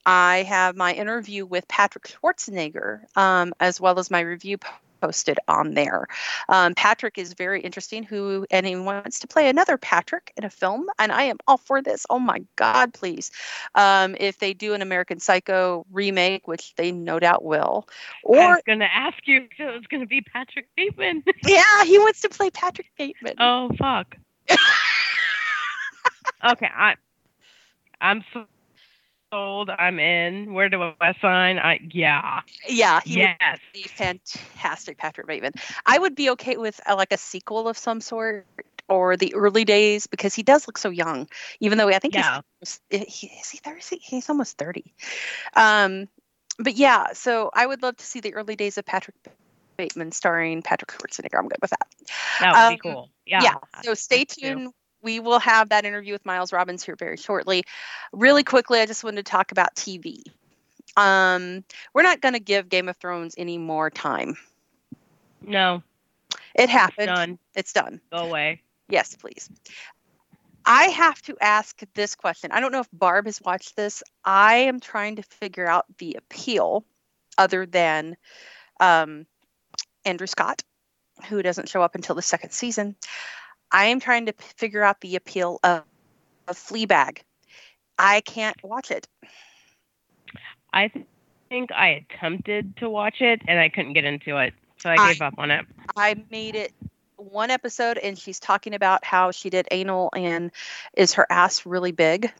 I have my interview with Patrick Schwarzenegger, um, as well as my review posted on there. Um, Patrick is very interesting, who and he wants to play another Patrick in a film, and I am all for this. Oh my God, please! Um, if they do an American Psycho remake, which they no doubt will, I or was gonna ask you if it was gonna be Patrick Bateman. yeah, he wants to play Patrick Bateman. oh fuck. okay, I I'm so- sold. I'm in. Where do I sign? I yeah. yeah, Yes. fantastic Patrick Bateman. I would be okay with uh, like a sequel of some sort or the early days because he does look so young, even though I think Yeah. he's eh, he, is he 30? He's almost 30. Um, but yeah, so I would love to see the early days of Patrick Bateman starring Patrick Schwarzenegger. I'm good with that. That would Um, be cool. Yeah. yeah. So stay tuned. We will have that interview with Miles Robbins here very shortly. Really quickly, I just wanted to talk about TV. Um, we're not going to give Game of Thrones any more time. No. It happened. Done. It's done. Go away. Yes, please. I have to ask this question. I don't know if Barb has watched this. I am trying to figure out the appeal, other than um, Andrew Scott, who doesn't show up until the second season. I am trying to figure out the appeal of, of Fleabag. I can't watch it. I th- think I attempted to watch it and I couldn't get into it. So I I- gave up on it. I made it one episode and she's talking about how she did anal and is her ass really big?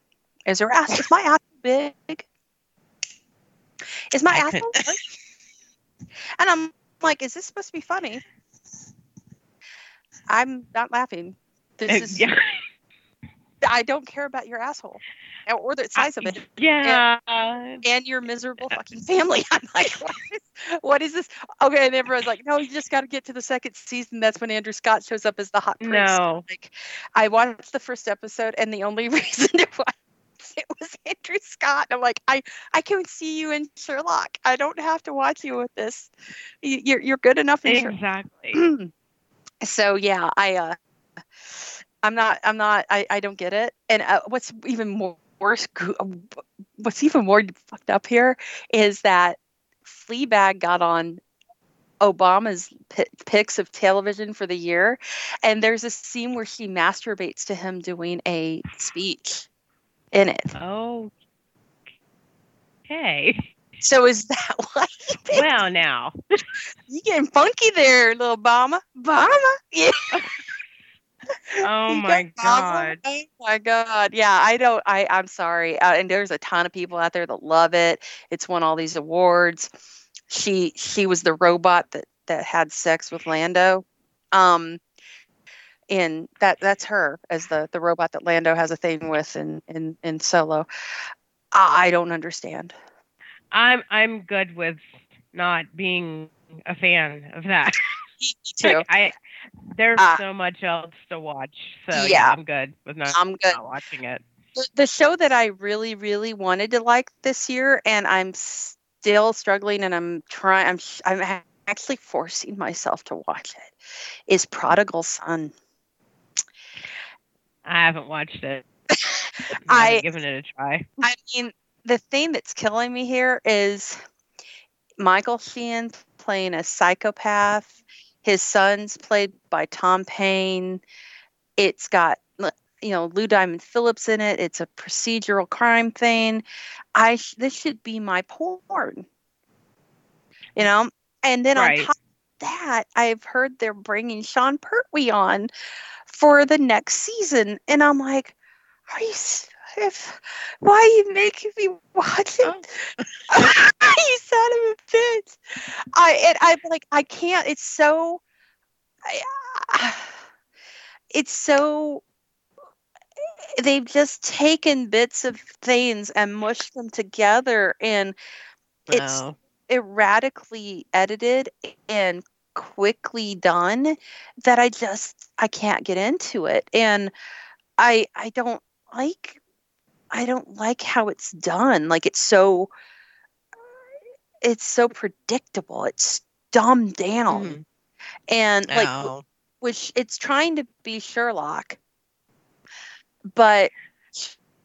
Is her ass is my ass big? Is my I ass big? And I'm like, is this supposed to be funny? I'm not laughing. This is yeah. I don't care about your asshole or the size of it Yeah. and your miserable fucking family. I'm like, what is, what is this? Okay, and everyone's like, no, you just got to get to the second season. That's when Andrew Scott shows up as the hot prince. No. Like, I watched the first episode, and the only reason to watch it was Andrew Scott. I'm like, I, I can see you in Sherlock. I don't have to watch you with this. You- You're, you're good enough in Sherlock. Exactly. so yeah, I, uh, I'm not, I'm not, I, I don't get it. And uh, what's even more worse, what's even more fucked up here is that Fleabag got on Obama's pi picks of television for the year, and there's a scene where she masturbates to him doing a speech in it. Oh. Okay. So is that why? Well, now. you getting funky there, little Bama. Bama, Yeah. Oh You my god. Oh my god. Yeah, I don't I I'm sorry. Uh, and there's a ton of people out there that love it. It's won all these awards. She she was the robot that that had sex with Lando. Um and that that's her as the the robot that Lando has a thing with in in in Solo. I I don't understand. I'm I'm good with not being a fan of that. Me too. I there's Ah. so much else to watch. So yeah, Yeah. I'm good with not, I'm good. not watching it. the- show that I really, really wanted to like this year, and I'm still struggling, and I'm trying. I'm I'm actually forcing myself to watch it is Prodigal Son. I haven't watched it. I've given it a try. I mean, the thing that's killing me here is Michael Sheen playing a psychopath. His son's played by Tom Payne. It's got you know Lou Diamond Phillips in it. It's a procedural crime thing. I sh- this should be my porn. You know, and then Right. on top of that, I've heard they're bringing Sean Pertwee on for the next season, and I'm like, are you? If, why are you making me watch it? Oh. you son of a bitch! I and I'm like, I can't. It's so. I, it's so they've just taken bits of things and mushed them together and It's- Oh. erratically edited and quickly done that I just I can't get into it and I I don't like I don't like how it's done like it's so it's so predictable it's dumbed down Mhm. and like Oh. which it's trying to be Sherlock, but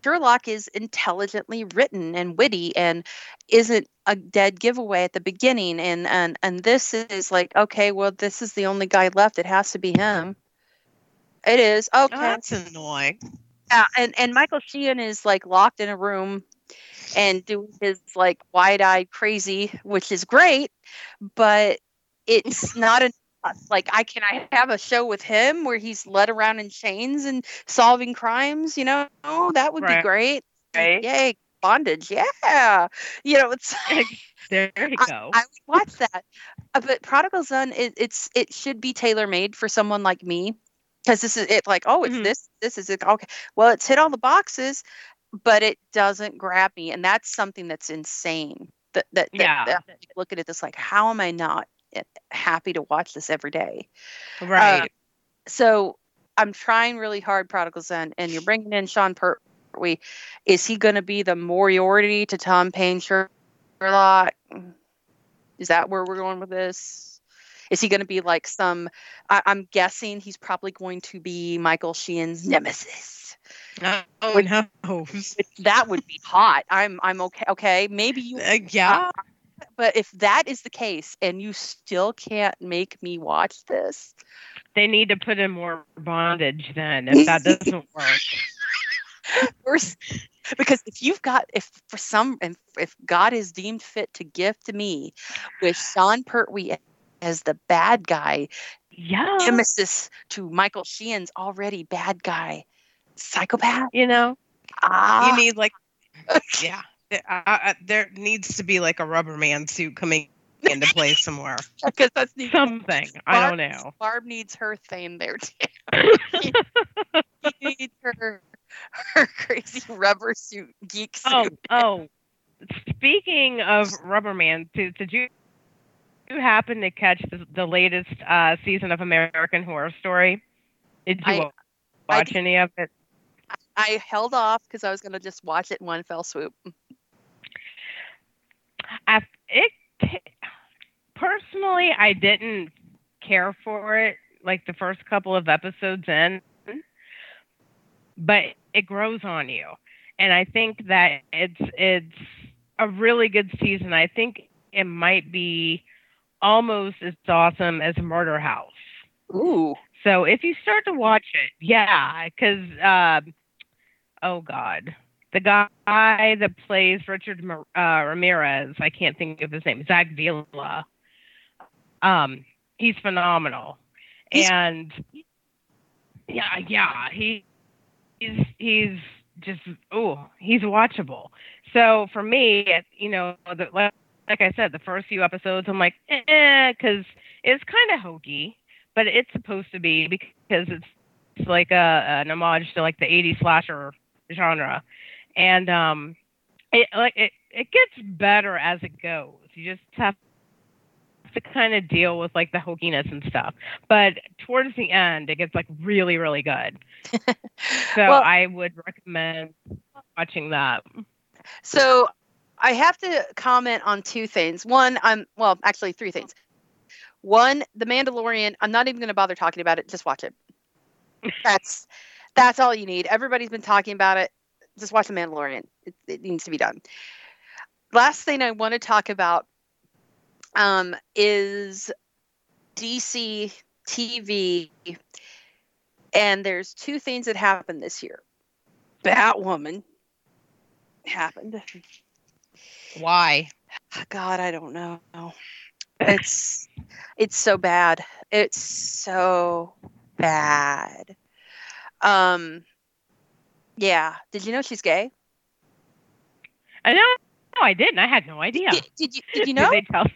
Sherlock is intelligently written and witty and isn't a dead giveaway at the beginning. And and and this is like, okay, well, this is the only guy left. It has to be him. It is Oh, okay. that's annoying. Yeah, and and Michael Sheen is like locked in a room and doing his like wide-eyed crazy, which is great, but it's not enough. Like I can I have a show with him where he's led around in chains and solving crimes, you know? Oh, That would be great. Right. Yay, bondage. Yeah. You know, it's There you go. I would watch that. Uh, but Prodigal Son, it, it's it should be tailor made for someone like me, because this is it. Like, oh, it's Mhm. this, this is it. Okay, well, it's hit all the boxes, but it doesn't grab me, and that's something that's insane. That that, that, Yeah. that I look at it this like, how am I not eh, happy to watch this every day? Right. So I'm trying really hard, Prodigal Son, and you're bringing in Sean Pertwee. Is he going to be the Moriarty to Tom Payne Sherlock? Is that where we're going with this? Is he going to be like some? I, I'm guessing he's probably going to be Michael Sheen's nemesis. oh Which- no. That would be hot. I'm I'm okay. Okay, maybe you. Uh, yeah. But if that is the case, and you still can't make me watch this, They need to put in more bondage then if that doesn't work. Or s- because if you've got if for some if, if God is deemed fit to gift me with Sean Pertwee as the bad guy, Yeah. nemesis to Michael Sheen's already bad guy, psychopath. You know? Ah, you need like yeah. There- Uh, there needs to be like a rubber man suit coming into play somewhere. because that's the Something. I don't know. Barb needs her thing there too. She needs her her crazy rubber suit geek suit. oh, oh. Speaking of Rubberman, did, did you you happen to catch the, the latest uh, season of American Horror Story? Did you I- I watch any of it? I held off because I was going to just watch it in one fell swoop. I, it personally, I didn't care for it like the first couple of episodes in, but it grows on you, and I think that it's it's a really good season. I think it might be almost as awesome as Murder House. Ooh. So if you start to watch it, yeah, because um, oh god, the guy that plays Richard uh, Ramirez, I can't think of his name, Zach Villa. Um, he's phenomenal, He's- and yeah, yeah, he he's he's just oh, he's watchable. So for me, it, you know, the, like, like I said, the first few episodes, I'm like, eh, because it's kind of hokey but it's supposed to be because it's, it's like a an homage to like the 80s slasher genre. And um it like it, it gets better as it goes. You just have to kind of deal with like the hokiness and stuff. But towards the end it gets like really really good. So Well- i would recommend watching that. So I have to comment on two things. One, I'm well, actually three things. One, The Mandalorian. I'm not even going to bother talking about it. Just watch it. That's that's all you need. Everybody's been talking about it. Just watch The Mandalorian. It, it needs to be done. Last thing I want to talk about um, is DC TV, and there's two things that happened this year. Batwoman happened. Why? God, I don't know. It's it's so bad. It's so bad. Um yeah. Did you know she's gay? I know. No, I didn't. I had no idea. Did, did you did you know? Did they tell?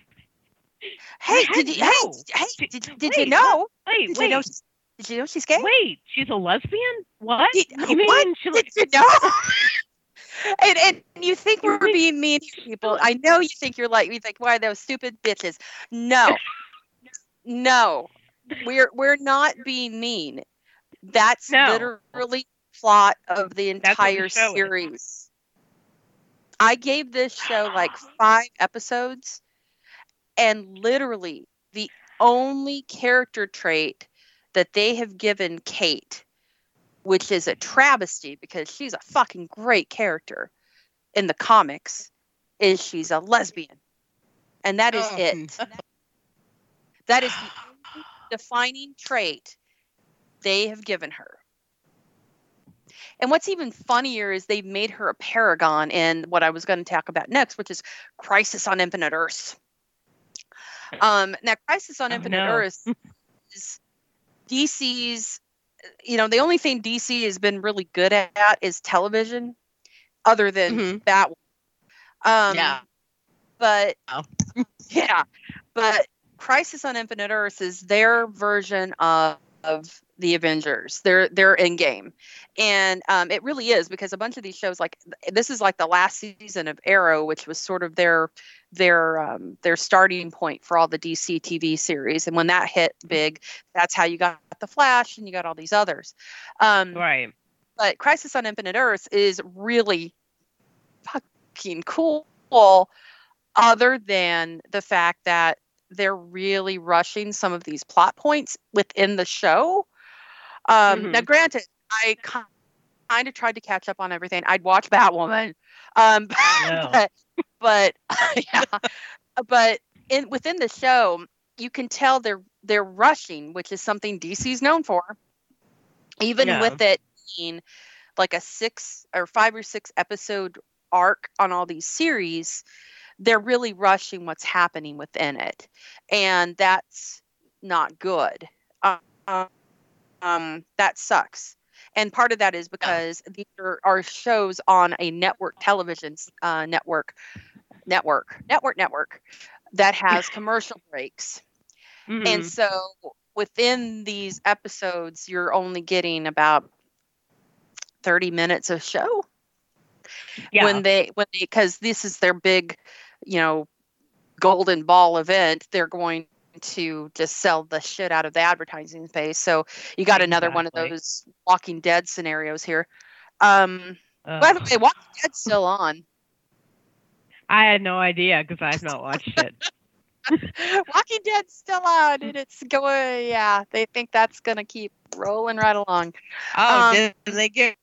hey, did you know. hey, hey did, did Wait, you know? Wait, Did wait, you know did you know she's gay? wait. She's a lesbian? What? Did- you mean what she did like? you know? and and you think we're being mean to people. I know you think you're like you think why those stupid bitches. No. no. We're we're not being mean. That's No. literally plot of the what the entire is. series. I gave this show like 5 episodes and literally the only character trait that they have given Kate which is a travesty because she's a fucking great character in the comics, is she's a lesbian. And that is Oh, it. That is the only defining trait they have given her. And what's even funnier is they've made her a paragon in what I was going to talk about next, which is Crisis on Infinite Earths. Um, now, Crisis on Oh, Infinite no. Earths is DC's you know, the only thing DC has been really good at is television, other than Mhm. that. Um, Yeah. But Oh. yeah, but Crisis on Infinite Earths is their version of, of the Avengers. They're they're Endgame, and um, it really is because a bunch of these shows, like this, is like the last season of Arrow, which was sort of their their um, their starting point for all the DC TV series. And when that hit big, that's how you got the Flash and you got all these others. Um, Right. but Crisis on Infinite Earths is really fucking cool, other than the fact that they're really rushing some of these plot points within the show. Um, Now, granted, I kind of tried to catch up on everything. I'd watch Batwoman, um, No. but, but yeah, but in within the show, you can tell they're they're rushing, which is something DC's known for. Even Yeah. with it being like a six or five or six episode arc on all these series, they're really rushing what's happening within it, and that's not good. Um, um, that sucks. And part of that is because these are, are shows on a network television uh, network, network, network, network that has commercial breaks. And Mhm. so within these episodes, you're only getting about 30 minutes of show yeah. when they when they because this is their big you know golden ball event they're going to just sell the shit out of the advertising space so you got another one of those walking dead scenarios here um by the way walking dead's still on I had no idea because I've not watched it. walking dead's still on and it's going yeah they think that's gonna keep rolling right along Oh, Um, did they get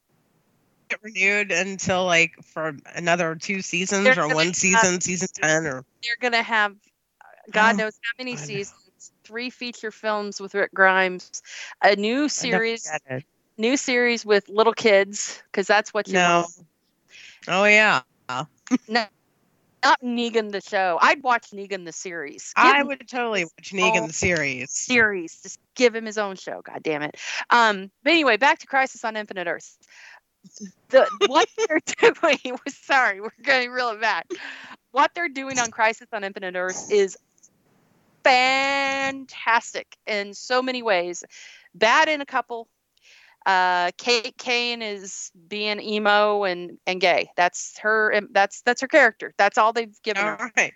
get renewed until like for another two seasons or one have- season, season ten or they're gonna have god Oh, knows how many God. seasons three feature films with rick grimes a new series I don't get it. new series with little kids because that's what you No. want. Oh yeah. Not Negan the show. I'd watch Negan the series. Give I would totally watch Negan the series. series. Just give him his own show. God damn it. Um. But anyway, back to Crisis on Infinite Earths. The what they're doing. We're sorry, we're getting real bad. What they're doing on Crisis on Infinite Earths is fantastic in so many ways. Bad in a couple. Uh, Kate Kane is being emo and and gay. That's her. That's that's her character. That's all they've given her. All right.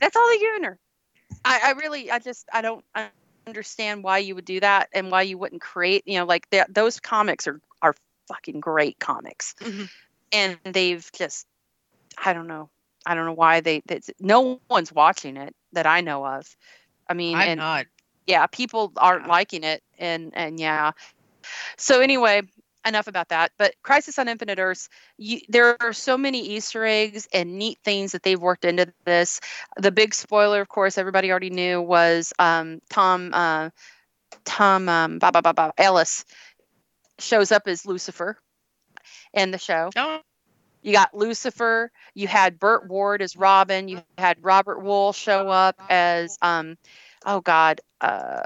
That's all they've given her. I, I really, I just, I don't understand why you would do that and why you wouldn't create, you know, like that. Those comics are are fucking great comics, Mhm. and they've just, I don't know, I don't know why they. That's, no one's watching it that I know of. I mean, I'm and not. yeah, people aren't Yeah. liking it, and and yeah. So anyway, enough about that. But Crisis on Infinite Earths, you, there are so many Easter eggs and neat things that they've worked into this. The big spoiler, of course, everybody already knew was um, Tom uh, Tom um, ba, ba, ba, ba, Ellis shows up as Lucifer in the show. No. You got Lucifer. You had Burt Ward as Robin. You had Robert Wuhl show up as um, oh God, uh,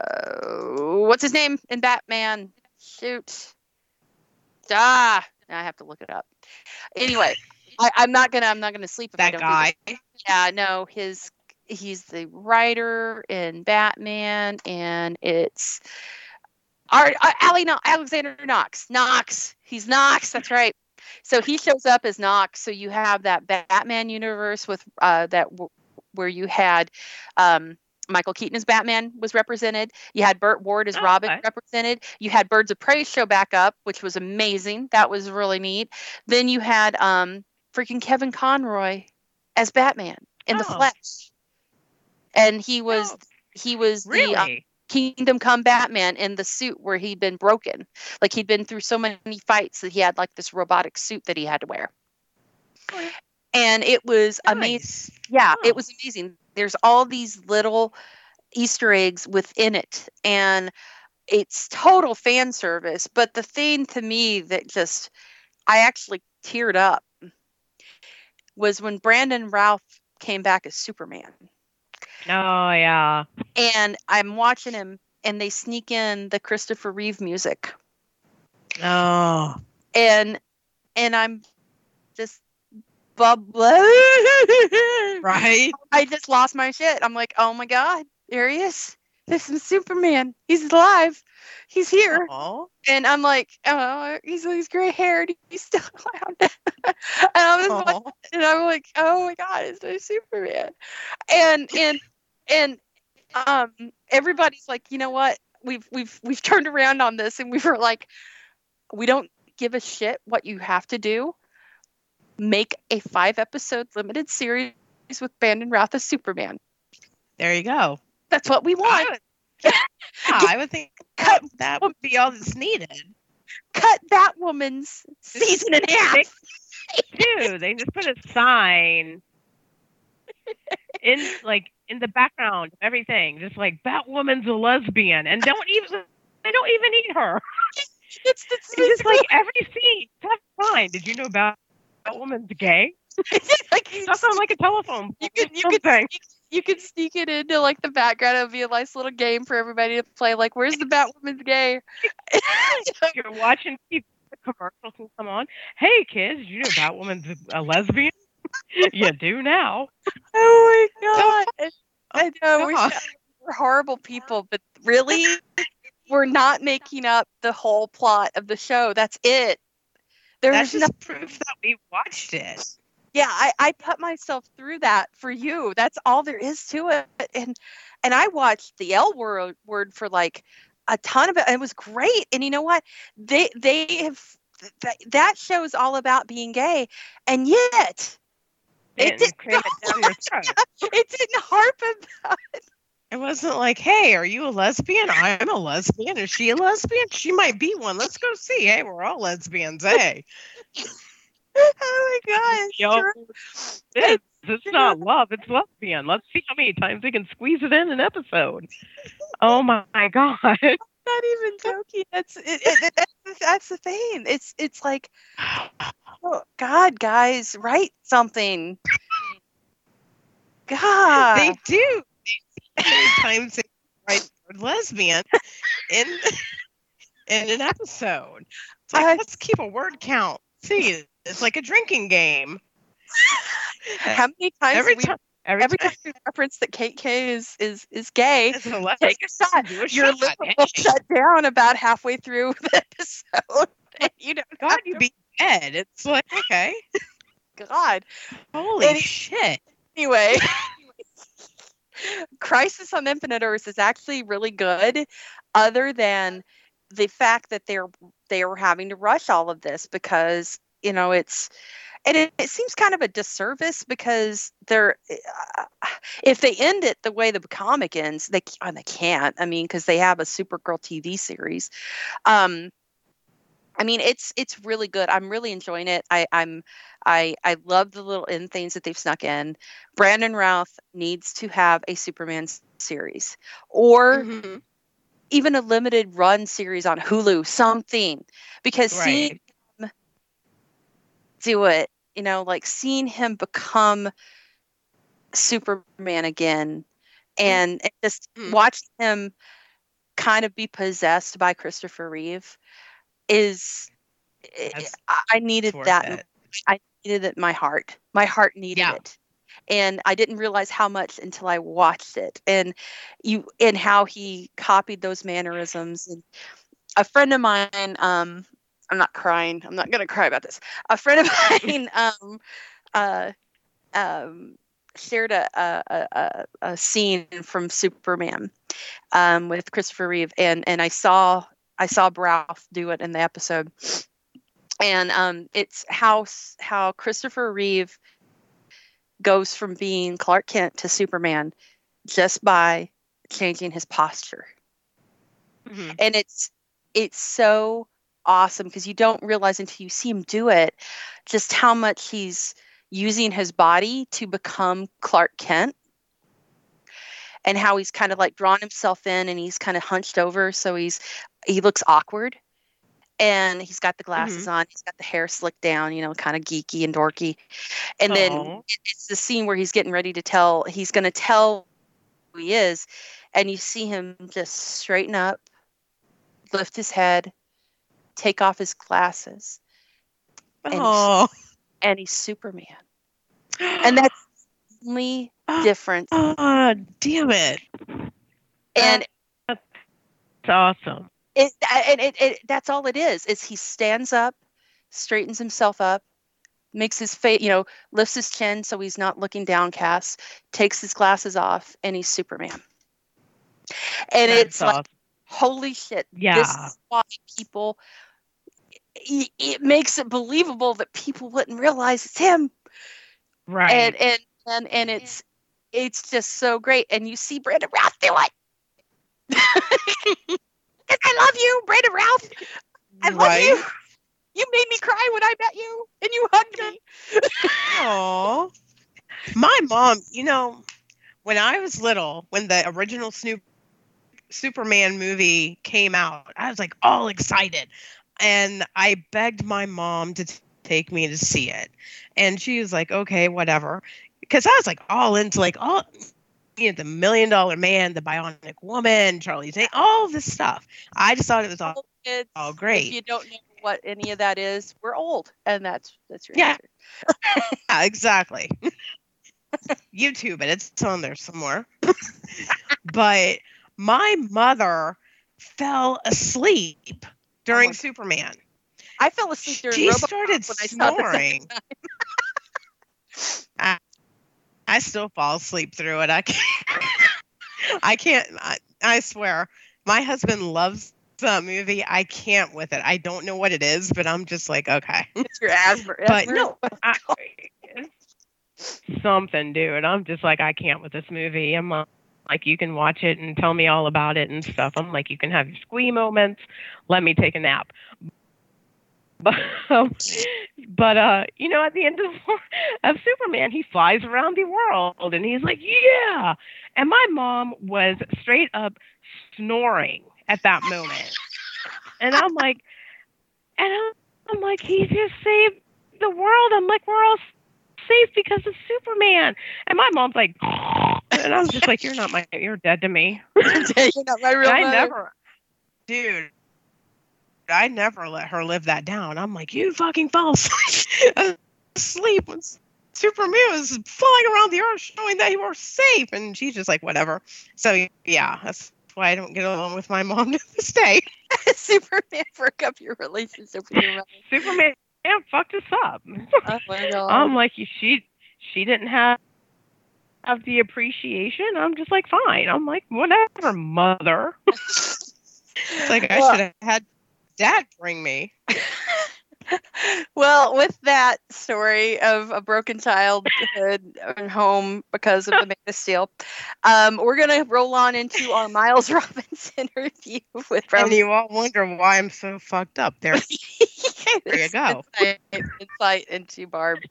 what's his name in Batman? Shoot, ah, now I have to look it up. Anyway, I, I'm not gonna I'm not gonna sleep if I That don't. guy. Yeah, no, his he's the writer in Batman, and it's. Our, uh, Ali, no, Alexander Knox. Knox. He's Knox. That's right. So he shows up as Knox. So you have that Batman universe with uh, that w- where you had um, Michael Keaton as Batman was represented. You had Burt Ward as Oh, Robin okay. represented. You had Birds of Prey show back up, which was amazing. That was really neat. Then you had um, freaking Kevin Conroy as Batman in the Oh. flesh, and he was Oh, he was the um, Kingdom Come Batman in the suit where he'd been broken. Like he'd been through so many fights that he had like this robotic suit that he had to wear. Oh, And it was amazing. Yeah, it was amazing. There's all these little Easter eggs within it. And it's total fan service. But the thing to me that just, I actually teared up was when Brandon Routh came back as Superman Oh yeah. and I'm watching him, and they sneak in the Christopher Reeve music, Oh. and and I'm just. Right. I just lost my shit. I'm like, oh my god, there he is. This is Superman. He's alive. He's here. Aw. And I'm like, oh, he's he's gray haired. He's still around. and I'm just like, and I'm like, oh my god, it's my Superman, and and and um, everybody's like, you know what? We've we've we've turned around on this, and we were like, we don't give a shit what you have to do. Make a five episode limited series with Brandon Routh as Superman. There you go. That's what we I want. would, yeah, I would think Cut that would be all that's needed. cut that woman's season in half. Dude, they just put a sign in like in the background of everything, just like Batwoman's a lesbian, and don't even they don't even eat her. It's, it's, It's just like every scene. That's fine. Did you know Bat- Batwoman's gay? like you, That's on like a telephone. you could you could sneak, you could sneak it into like the background. It'd be a nice little game for everybody to play. Like, where's the Batwoman's gay? You're watching commercials will come on. Hey kids, you know Batwoman's a lesbian? you do now. oh my god! I know we're, we're horrible people, but really, we're not making up the whole plot of the show. That's it. There's no, proof that we watched it. yeah. I, I put myself through that for you. That's all there is to it. And and I watched the L word word for like a ton of it. It was great. And you know what? They they have that, that show is all about being gay, and yet It did cram it down your throat. it didn't harp about It wasn't like, hey, are you a lesbian? I'm a lesbian. Is she a lesbian? She might be one. Let's go see. Hey, we're all lesbians. Hey. oh my god it's Yo, true. It's, it's not love, it's lesbian. Let's see how many times we can squeeze it in an episode. Oh my god. not even joking that's it, it, that's, that's the thing it's it's like oh, god guys write something god They do. They how many times they write the word lesbian in in an episode. It's like, I- let's keep a word count. See, it's like a drinking game. how many times Every we, time, Every, every time time we reference that kate k is is is gay take a shot a your shot. liver will shut down about halfway through the episode and you don't God, you to- be dead. It's like, okay. god Holy shit. anyway crisis on infinite earths is actually really good other than the fact that they're they are having to rush all of this because you know, it's and it, it seems kind of a disservice because they're uh, if they end it the way the comic ends, they and they can't. I mean, because they have a Supergirl TV series. Um, I mean, it's it's really good. I'm really enjoying it. I, I'm I I love the little in things that they've snuck in. Brandon Routh needs to have a Superman series or Mhm. even a limited run series on Hulu, something. Because seeing Right. do it, you know, like seeing him become Superman again and, and just Mhm. watching him kind of be possessed by Christopher Reeve is I- That's- I needed that it. I needed it in my heart. My heart needed Yeah. it. And I didn't realize how much until I watched it. And you and how he copied those mannerisms. And a friend of mine, um, I'm not crying. I'm not gonna cry about this. A friend of mine um uh um shared a a, a, a- a scene from Superman um with Christopher Reeve and and I saw I saw Routh do it in the episode and um, it's how how Christopher Reeve goes from being Clark Kent to Superman just by changing his posture, Mhm. and it's it's so awesome because you don't realize until you see him do it just how much he's using his body to become Clark Kent. And how he's kind of like drawn himself in and he's kind of hunched over. So he's, he looks awkward and he's got the glasses mm-hmm. on. He's got the hair slicked down, you know, kind of geeky and dorky. And then Aw. it's the scene where he's getting ready to tell, he's going to tell who he is. And you see him just straighten up, lift his head, take off his glasses, and- Oh. and he's Superman. And that's the only difference. Oh, damn it. And It's awesome. It and it, it that's all it is is he stands up straightens himself up makes his face you know lifts his chin so he's not looking downcast takes his glasses off and he's superman. And That's it's like holy shit this Yeah. is why people it, it makes it believable that people wouldn't realize it's him. Right. and and and and it's it's just so great. And you see brandon routh do it i love you brandon Routh. I love Right? you. You made me cry when I met you, and you hugged me. Aw. My mom, you know, when I was little, when the original Snoop Superman movie came out, I was like all excited. And I begged my mom to t- take me to see it. And she was like, okay, whatever. Because I was like all into like all you know, the million dollar man, the bionic woman, Charlie Day, all this stuff. I just thought it was all, kids, all great. If you don't know what any of that is, we're old, and that's that's your Yeah. answer. Yeah, exactly. YouTube it. It's on there somewhere. but my mother fell asleep during oh my- Superman. I fell asleep during She Robocop started when I saw it the second snoring. I, I still fall asleep through it. I can't. I can't. I, I swear, my husband loves that movie. I can't with it. I don't know what it is, but I'm just like, okay. It's your asthma. But no, I, something, dude. I'm just like, I can't with this movie. I'm uh, like, you can watch it and tell me all about it and stuff. I'm like, you can have your squee moments. Let me take a nap. But, um, but uh, you know, at the end of, of Superman, he flies around the world and he's like, yeah. And my mom was straight up snoring at that moment. And I'm like, and I'm, I'm like, he just saved the world. I'm like, we're all safe because of Superman. And my mom's like, and I'm just like, you're not my, you're dead to me. You're not my real I mother. never, dude. I never let her live that down. I'm like, you fucking fell asleep asleep when Superman was flying around the earth, showing that you were safe, and she's just like, whatever. So yeah, that's why I don't get along with my mom to this day. Superman broke up your relationship with your mother. Superman fucked us up. Oh my god. I'm like, she, she didn't have have the appreciation. I'm just like, fine. I'm like, whatever, mother. It's like I Well- should have had Dad bring me. well, with that story of a broken childhood and home because of the Man of Steel, um, we're gonna roll on into our Miles Robinson review with from. And you all wonder why I'm so fucked up. There, there you go. Insight, insight into Barb.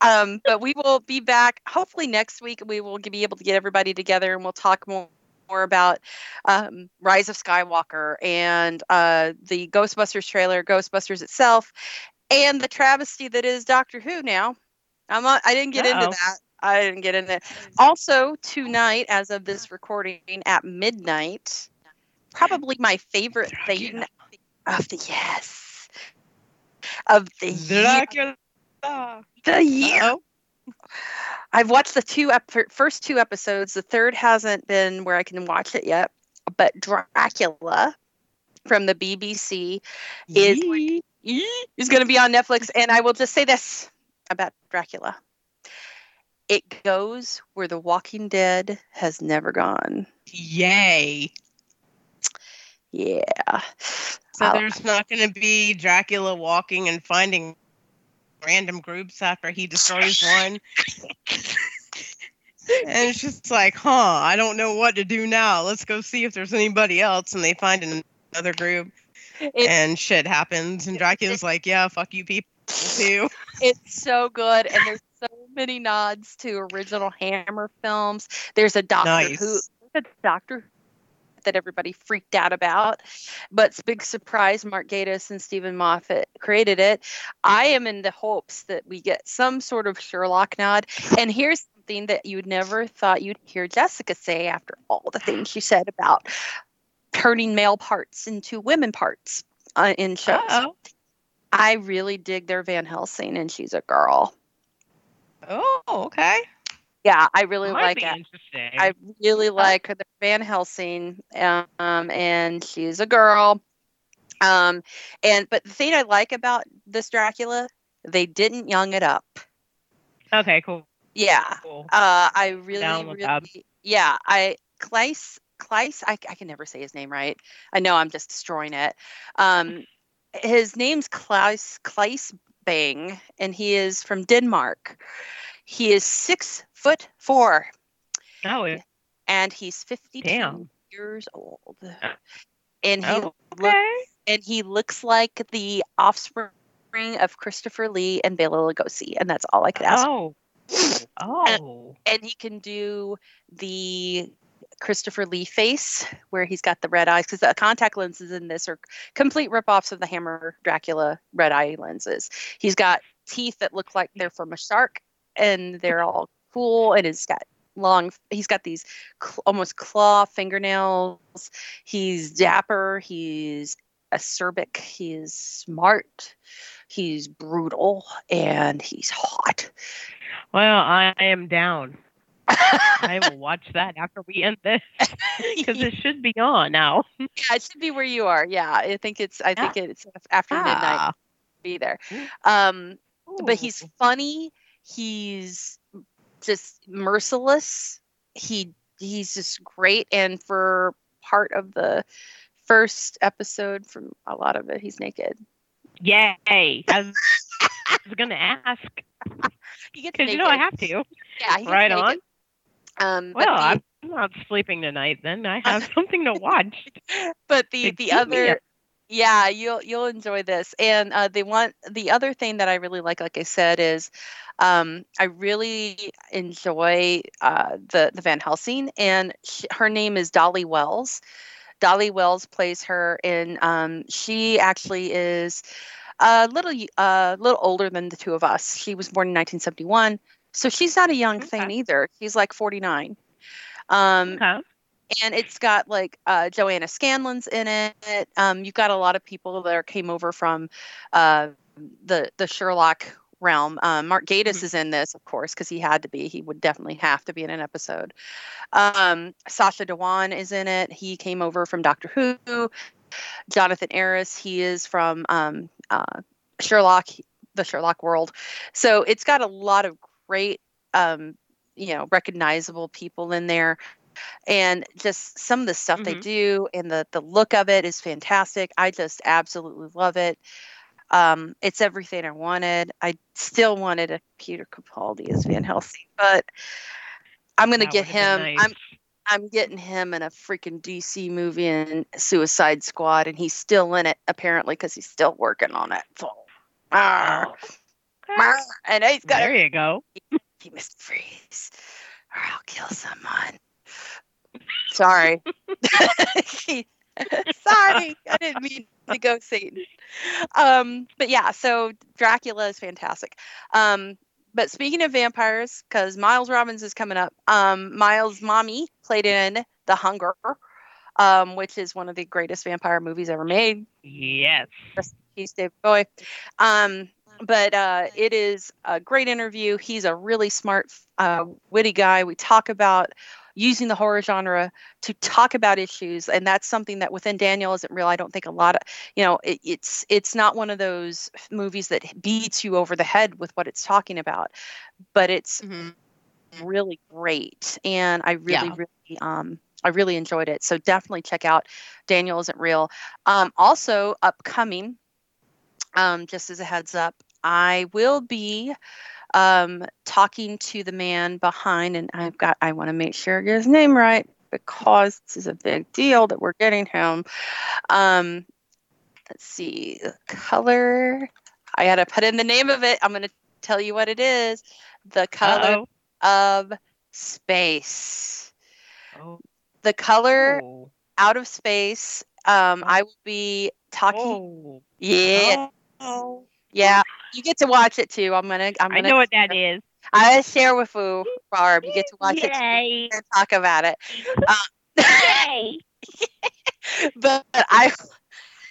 Um, but we will be back hopefully next week. We will be able to get everybody together and we'll talk more more about um, Rise of Skywalker and uh, the Ghostbusters trailer, Ghostbusters itself, and the travesty that is Doctor Who. Now, I'm not, I didn't get Uh-oh. into that. I didn't get into it. Also, tonight, as of this recording at midnight, probably my favorite thing of the yes of the year. The year. Uh-oh. I've watched the two ep- first two episodes. The third hasn't been where I can watch it yet. But Dracula from the BBC is Yee. is going to be on Netflix. And I will just say this about Dracula: it goes where The Walking Dead has never gone. Yay. Yeah. So I'll- there's not going to be Dracula walking and finding random groups after he destroys one. and it's just like, huh, I don't know what to do now. Let's go see if there's anybody else. And they find another group It- and shit happens. And Dracula's like, yeah, fuck you people too. It's so good, and there's so many nods to original Hammer films. There's a Doctor Nice. Who, there's a Doctor Who that everybody freaked out about, but it's a big surprise. Mark Gatiss and Steven Moffat created it. I am in the hopes that we get some sort of Sherlock nod. And here's something that you would never thought you'd hear Jessica say after all the things she said about turning male parts into women parts uh, in shows. Uh-oh. I really dig their Van Helsing, and she's a girl. Oh, okay. Yeah, I really Might like it. I really like the Van Helsing, um, and she's a girl. Um, and but the thing I like about this Dracula, they didn't young it up. okay, cool. Yeah, Cool. uh, I really, really, yeah, I Kleiss, Kleiss, I, I can never say his name right. I know I'm just destroying it. Um, his name's Klaus Kleiss Bang, and he is from Denmark. He is six foot four, Oh, it- and he's 52 Damn. years old. Uh, and he Oh, okay. and he looks like the offspring of Christopher Lee and Bela Lugosi, and that's all I could ask. Oh. Oh. and he can do the Christopher Lee face where he's got the red eyes because the contact lenses in this are complete ripoffs of the Hammer Dracula red eye lenses. He's got teeth that look like they're from a shark and they're all cool and he's got long he's got these cl- almost claw fingernails he's dapper he's acerbic he's smart he's brutal and he's hot Well, I am down. I will watch that after we end this because it should be on now. Yeah, it should be where you are. Yeah, I think it's. I think it's after midnight. Ah. Be there. Um, but he's funny. He's just merciless. He he's just great. And for part of the first episode, from a lot of it, he's naked. yay. I was, I was gonna ask He gets because naked. you know I have to. Yeah, Right naked. on. Um, Well, the, I'm not sleeping tonight. Then I have something to watch. but the the other. Yeah you'll you'll enjoy this. And uh they want the other thing that i really like like i said is um i really enjoy uh the the van helsing and sh her name is dolly wells. Dolly wells plays her and um she actually is a little a little older than the two of us. She was born in 1971 so she's not a young thing either. She's like 49 um Okay. And it's got like uh, Joanna Scanlan's in it. Um, you've got a lot of people that are, came over from uh, the the Sherlock realm. Um, Mark Gatiss Mhm. is in this, of course, because he had to be. He would definitely have to be in an episode. Um, Sacha Dhawan is in it. He came over from Doctor Who. Jonathan Aris, he is from um, uh, Sherlock, the Sherlock world. So it's got a lot of great, um, you know, recognizable people in there and just some of the stuff they Mhm. do and the the look of it is fantastic i just absolutely love it Um, it's everything I wanted. I still wanted a Peter Capaldi as Van Helsing, but I'm gonna That get him. nice. I'm I'm getting him in a freaking DC movie in Suicide Squad, and he's still in it apparently because he's still working on it. So, arr, and he's got There you go. He Mr. Freeze, or I'll kill someone. Sorry. Sorry, I didn't mean to go Satan. Um, but yeah, so Dracula is fantastic. Um, but speaking of vampires, because Miles Robbins is coming up, um, Miles' mommy played in The Hunger, um, which is one of the greatest vampire movies ever made. Yes. He's Dave Boy. Um, but uh, it is a great interview. He's a really smart, uh, witty guy. We talk about using the horror genre to talk about issues, and that's something that within Daniel isn't real. I don't think a lot of, you know, it, it's it's not one of those movies that beats you over the head with what it's talking about, but it's Mhm. really great and i really Yeah. really um i really enjoyed it so definitely check out daniel isn't real um also upcoming um just as a heads up i will be um talking to the man behind and i've got i want to make sure i get his name right because this is a big deal that we're getting him um let's see the color i gotta put in the name of it i'm gonna tell you what it is the color Uh-oh. of space. Oh. The color Oh. out of space. Um, I will be talking. Oh. Yeah, Oh. yeah. You get to watch it too. I'm gonna. I'm gonna. know what that is. I share with you, Barb. You get to watch it Yay. and talk about it. Uh, Yay. but I,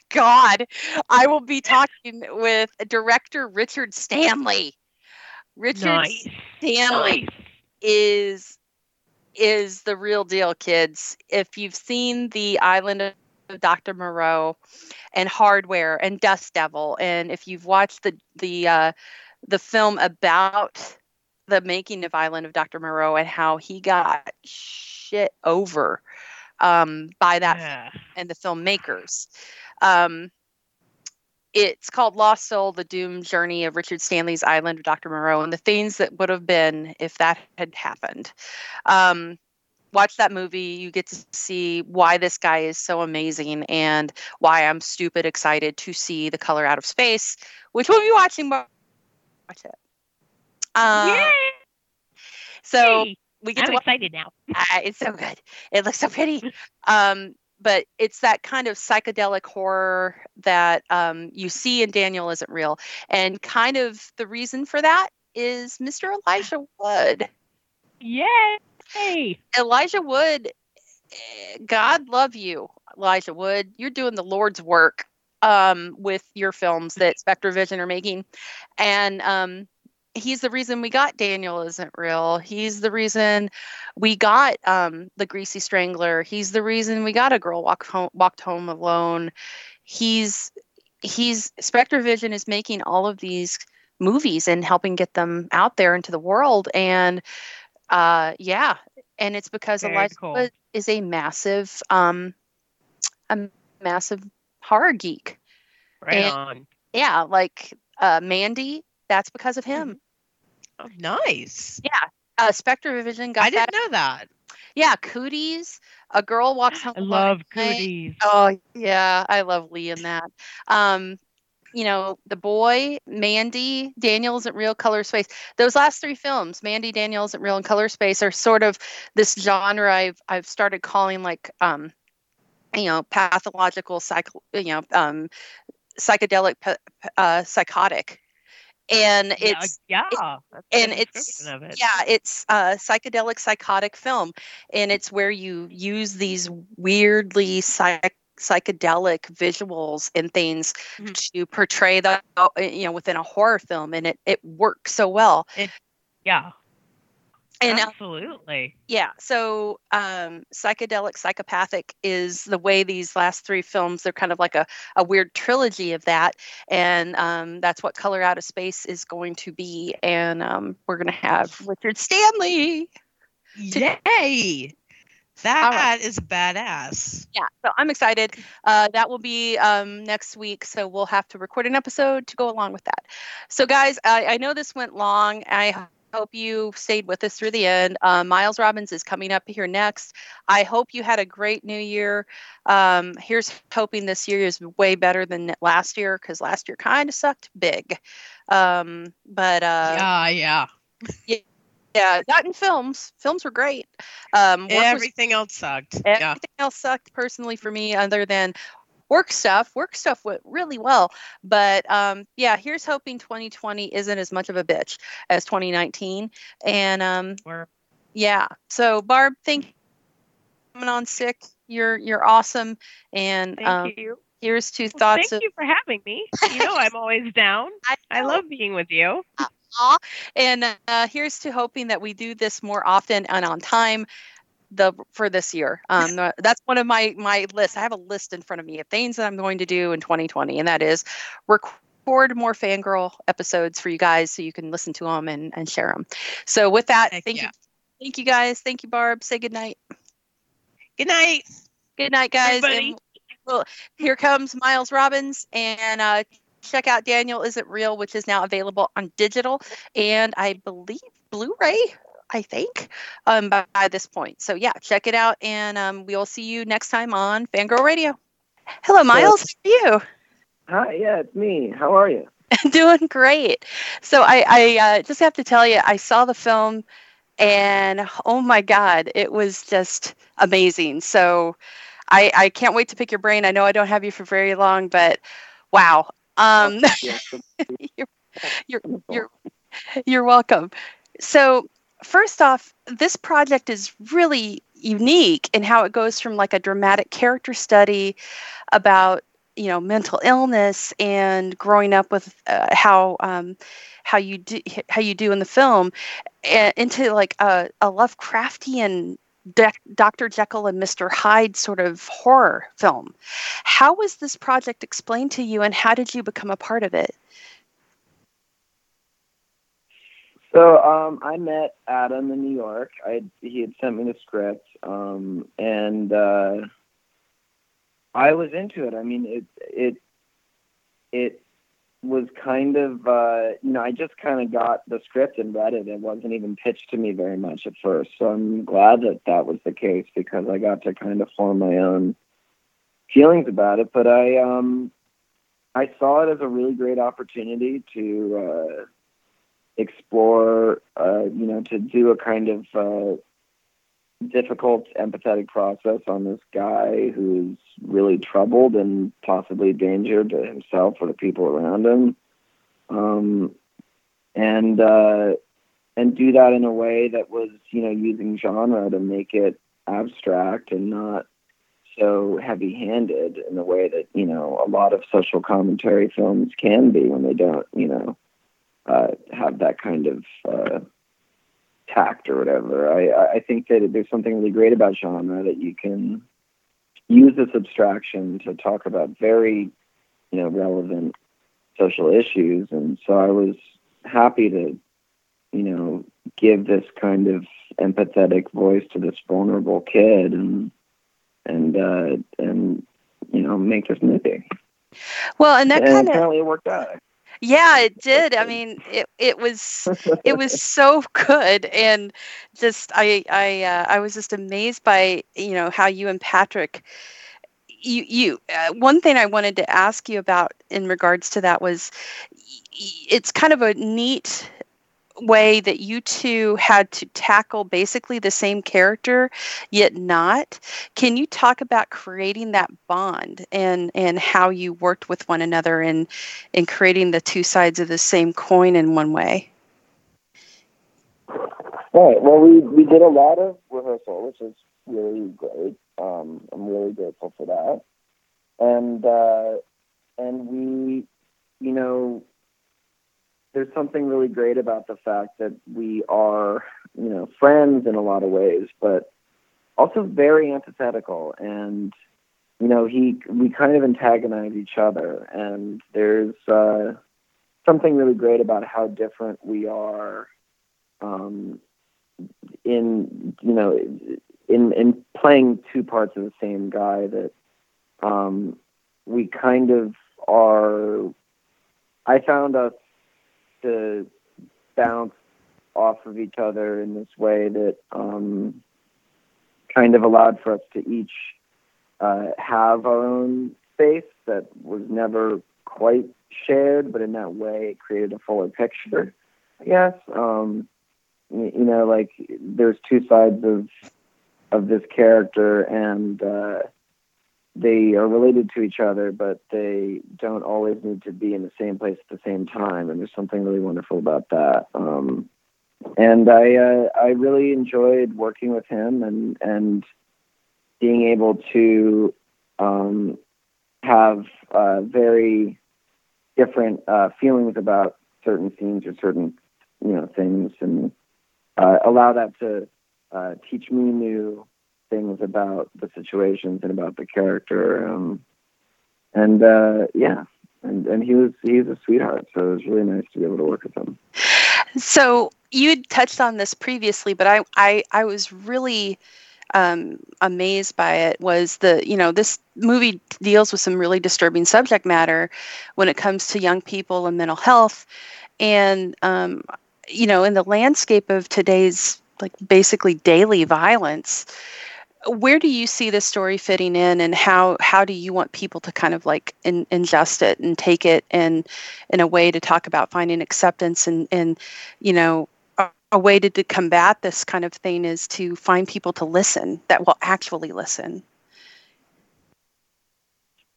God, I will be talking with director Richard Stanley. Richard Nice. Stanley Nice. is is the real deal, kids. If you've seen the Island of Dr. Moreau and Hardware and Dust Devil, and if you've watched the the uh, the film about the making of Island of Dr. Moreau and how he got shit over um, by that Yeah. and the filmmakers. Um, it's called Lost Soul: The Doomed Journey of Richard Stanley's Island of Dr. Moreau, and the things that would have been if that had happened. Um, watch that movie. You get to see why this guy is so amazing and why I'm stupid excited to see The Color Out of Space, which we'll be watching. more- Watch it. Uh, Yay. so we get to I'm watch excited now. Ah, it's so good. It looks so pretty. Um, but it's that kind of psychedelic horror that um, you see in Daniel Isn't Real. And kind of the reason for that is Mr. Elijah Wood. Yay. Elijah Wood, God love you, Elijah Wood. You're doing the Lord's work um, with your films that Spectre Vision are making. And um, he's the reason we got Daniel Isn't Real. He's the reason we got um, The Greasy Strangler. He's the reason we got A Girl Walk home, Walked Home Alone. He's he's Spectre Vision is making all of these movies and helping get them out there into the world and uh yeah and it's because Very Elijah cool. Is a massive um a massive horror geek Right And- on. yeah like uh mandy that's because of him Oh, nice. Yeah, uh spectre vision got that. I didn't know that. yeah cooties a girl walks home I love cooties. Oh yeah, I love Lee in that. Um, you know, the boy, Mandy, Daniels isn't real, Color Space. Those last three films, Mandy, Daniels isn't real, and Color Space, are sort of this genre I've I've started calling like um, you know, pathological psych, you know, um, psychedelic, uh, psychotic, and it's yeah, yeah. And it's it. yeah it's a psychedelic psychotic film and it's where you use these weirdly psych- psychedelic visuals and things Mhm. to portray the you know within a horror film and it it works so well yeah, and uh, absolutely. yeah so um psychedelic psychopathic is the way these last three films they're kind of like a, a weird trilogy of that and um that's what color out of space is going to be and um we're going to have richard stanley Yay. That right. is badass. Yeah, so I'm excited. Uh, that will be um, next week, so we'll have to record an episode to go along with that. So, guys, I, I know this went long. I hope you stayed with us through the end. Uh, Miles Robbins is coming up here next. I hope you had a great new year. Um, here's hoping this year is way better than last year because last year kind of sucked big. Um, but uh, yeah, yeah. yeah, not in films. Films were great. Um, work was Everything else sucked. Everything Yeah. else sucked personally for me, other than work stuff. Work stuff went really well, but um, yeah, here's hoping 2020 isn't as much of a bitch as 2019. And um, We're- yeah, so Barb, thank you for coming on sick. You're you're awesome, and Thank um, you. here's two Well, thoughts. thank you for having me. You know I'm always down. of, I love being with you. And uh, here's to hoping that we do this more often and on time. The for this year, um, that's one of my my lists. I have a list in front of me of things that I'm going to do in 2020, and that is record more fangirl episodes for you guys so you can listen to them and, and share them. So with that, Heck thank yeah. you, thank you guys, thank you, Barb. Say good night. Good night. Good night, guys. Everybody. And well, here comes Miles Robbins, and uh, check out Daniel Isn't Real, which is now available on digital and I believe Blu-ray. I think um, by, by this point. So yeah, check it out, and um, we'll see you next time on Fangirl Radio. Hello, Miles. How are you? Hi, yeah, it's me. How are you? you? Doing great. So I, I uh, just have to tell you, I saw the film, and oh my God, it was just amazing. So I, I can't wait to pick your brain. I know I don't have you for very long, but wow. Um, you're, you're, you're you're welcome. So, first off, this project is really unique in how it goes from like a dramatic character study about you know mental illness and growing up with uh, how um, how you do how you do in the film uh, into like a, a Lovecraftian Dr. Jekyll and Mr. Hyde sort of horror film. How was this project explained to you, and how did you become a part of it? So um, I met Adam in New York. I he had sent me the script, um, and uh, I was into it. I mean, it it it was kind of uh, you know I just kind of got the script and read it. It wasn't even pitched to me very much at first. So I'm glad that that was the case because I got to kind of form my own feelings about it. But I um I saw it as a really great opportunity to. Uh, explore, uh, you know, to do a kind of uh, difficult, empathetic process on this guy who's really troubled and possibly danger to himself or the people around him, um, and uh, and do that in a way that was, you know, using genre to make it abstract and not so heavy-handed in the way that you know a lot of social commentary films can be when they don't, you know uh, have that kind of uh, tact or whatever. I, I think that there's something really great about genre that you can use this abstraction to talk about very, you know, relevant social issues. And so I was happy to, you know, give this kind of empathetic voice to this vulnerable kid and and uh, and you know make this movie. Well, and that kind of apparently it worked out. Yeah, it did. I mean, it it was it was so good, and just I I uh, I was just amazed by you know how you and Patrick. You you uh, one thing I wanted to ask you about in regards to that was, it's kind of a neat way that you two had to tackle basically the same character yet not can you talk about creating that bond and and how you worked with one another and in creating the two sides of the same coin in one way Right. Well, we we did a lot of rehearsal, which is really great. Um, I'm really grateful for that. And uh, and we, you know, there's something really great about the fact that we are, you know, friends in a lot of ways, but also very antithetical. And you know, he we kind of antagonize each other, and there's uh, something really great about how different we are. Um, in you know in in playing two parts of the same guy that um, we kind of are. I found us to bounce off of each other in this way that um, kind of allowed for us to each uh, have our own space that was never quite shared, but in that way it created a fuller picture. I guess um, you, know, like there's two sides of of this character, and uh, they are related to each other, but they don't always need to be in the same place at the same time. And there's something really wonderful about that. Um, and I uh, I really enjoyed working with him and and being able to um, have uh, very different uh, feelings about certain scenes or certain you know things and uh, allow that to uh, teach me new things about the situations and about the character. Um, and uh, yeah, and and he was he's a sweetheart, so it was really nice to be able to work with him. So you had touched on this previously, but I I, I was really um, amazed by it was the you know this movie deals with some really disturbing subject matter when it comes to young people and mental health and um, you know in the landscape of today's like basically daily violence where do you see this story fitting in and how how do you want people to kind of like in, ingest it and take it in in a way to talk about finding acceptance and and you know a, a way to, to combat this kind of thing is to find people to listen that will actually listen?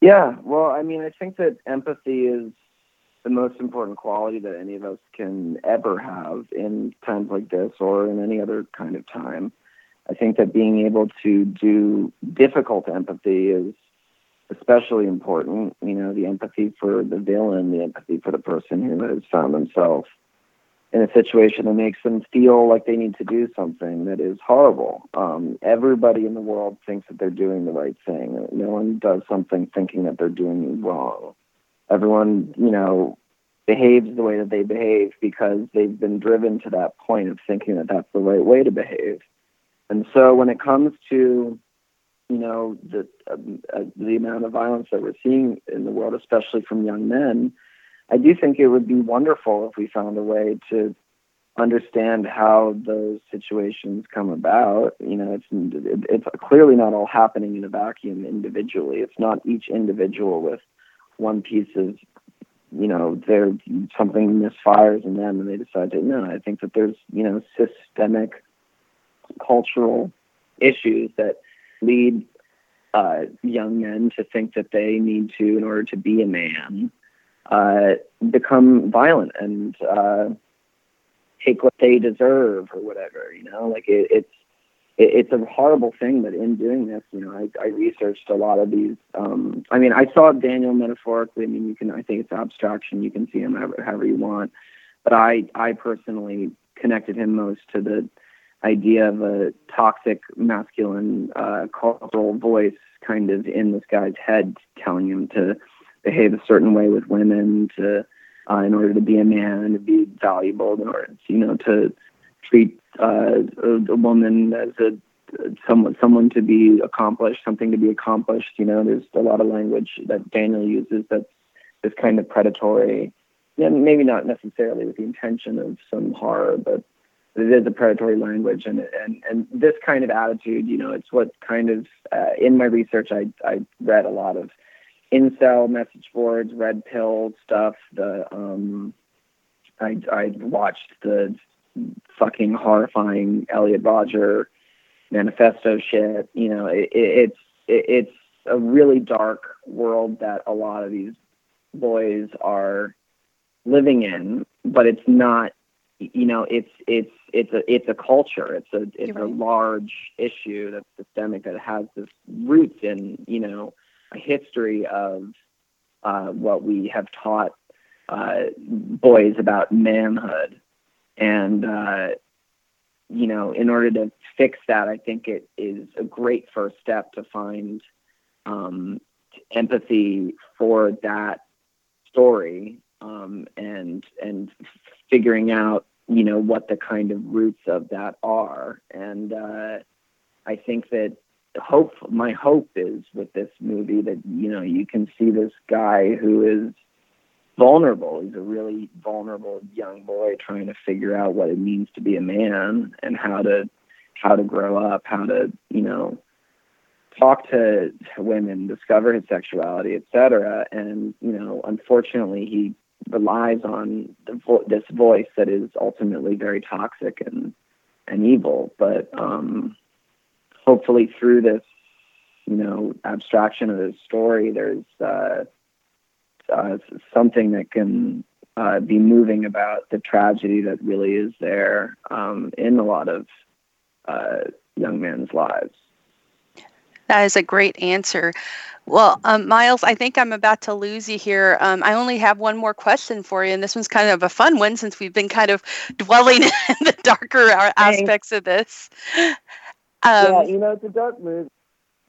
Yeah well i mean i think that empathy is the most important quality that any of us can ever have in times like this or in any other kind of time I think that being able to do difficult empathy is especially important. You know, the empathy for the villain, the empathy for the person who has found themselves in a situation that makes them feel like they need to do something that is horrible. Um, everybody in the world thinks that they're doing the right thing. No one does something thinking that they're doing wrong. Everyone, you know, behaves the way that they behave because they've been driven to that point of thinking that that's the right way to behave. And so when it comes to you know the uh, uh, the amount of violence that we're seeing in the world, especially from young men, I do think it would be wonderful if we found a way to understand how those situations come about. You know, it's it's clearly not all happening in a vacuum individually. It's not each individual with one piece of you know there something misfires in them and they decide to no. I think that there's you know systemic cultural issues that lead uh, young men to think that they need to, in order to be a man, uh, become violent and uh, take what they deserve or whatever. You know, like it, it's it, it's a horrible thing. But in doing this, you know, I, I researched a lot of these. Um, I mean, I saw Daniel metaphorically. I mean, you can. I think it's abstraction. You can see him however, however you want. But I, I personally connected him most to the idea of a toxic masculine uh, cultural voice kind of in this guy's head telling him to behave a certain way with women to uh, in order to be a man to be valuable in order you know to treat uh, a, a woman as a someone someone to be accomplished something to be accomplished you know there's a lot of language that daniel uses that's this kind of predatory. Yeah, maybe not necessarily with the intention of some horror but it is a predatory language and and and this kind of attitude you know it's what kind of uh, in my research i i read a lot of incel message boards red pill stuff the um i i watched the fucking horrifying elliot rodger manifesto shit you know it, it, it's it, it's a really dark world that a lot of these boys are living in but it's not you know it's it's it's a it's a culture. It's a it's a large issue that's systemic that has this roots in you know a history of uh, what we have taught uh, boys about manhood. And uh, you know in order to fix that i think it is a great first step to find um, empathy for that story um, and and figuring out you know what the kind of roots of that are and uh, I think that hope my hope is with this movie that you know you can see this guy who is vulnerable. He's a really vulnerable young boy trying to figure out what it means to be a man and how to how to grow up, how to you know talk to women, discover his sexuality, etc. And you know, unfortunately, he relies on vo- this voice that is ultimately very toxic and and evil. But um, hopefully, through this, you know, abstraction of his story, there's uh, uh, something that can uh, be moving about the tragedy that really is there um, in a lot of uh, young men's lives. That is a great answer. Well, um, Miles, I think I'm about to lose you here. Um, I only have one more question for you, and this one's kind of a fun one since we've been kind of dwelling in the darker aspects of this. Um, yeah, you know, it's a dark movie.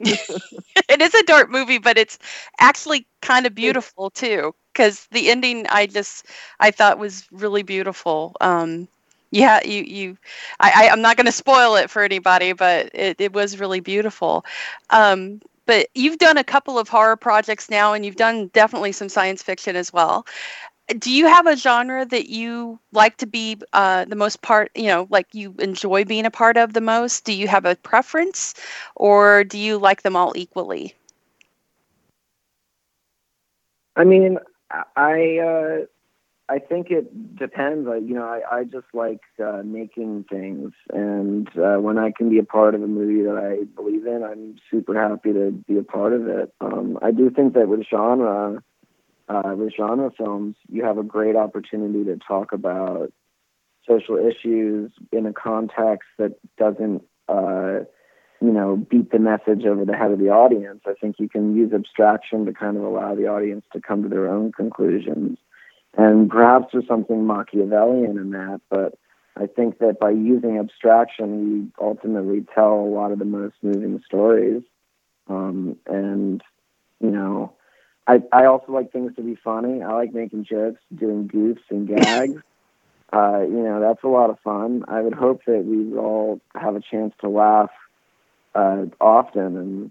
it is a dark movie, but it's actually kind of beautiful too. Because the ending, I just I thought was really beautiful. Um, yeah you you i, I am not going to spoil it for anybody but it, it was really beautiful. Um, but you've done a couple of horror projects now and you've done definitely some science fiction as well. Do you have a genre that you like to be uh, the most part you know like you enjoy being a part of the most? Do you have a preference or do you like them all equally? I mean i uh I think it depends. I, you know, I, I just like uh, making things, and uh, when I can be a part of a movie that I believe in, I'm super happy to be a part of it. Um, I do think that with genre, uh, with genre films, you have a great opportunity to talk about social issues in a context that doesn't, uh, you know, beat the message over the head of the audience. I think you can use abstraction to kind of allow the audience to come to their own conclusions and perhaps there's something Machiavellian in that, but I think that by using abstraction, we ultimately tell a lot of the most moving stories. Um, and, you know, I, I also like things to be funny. I like making jokes, doing goofs and gags. Uh, you know, that's a lot of fun. I would hope that we all have a chance to laugh uh, often. And,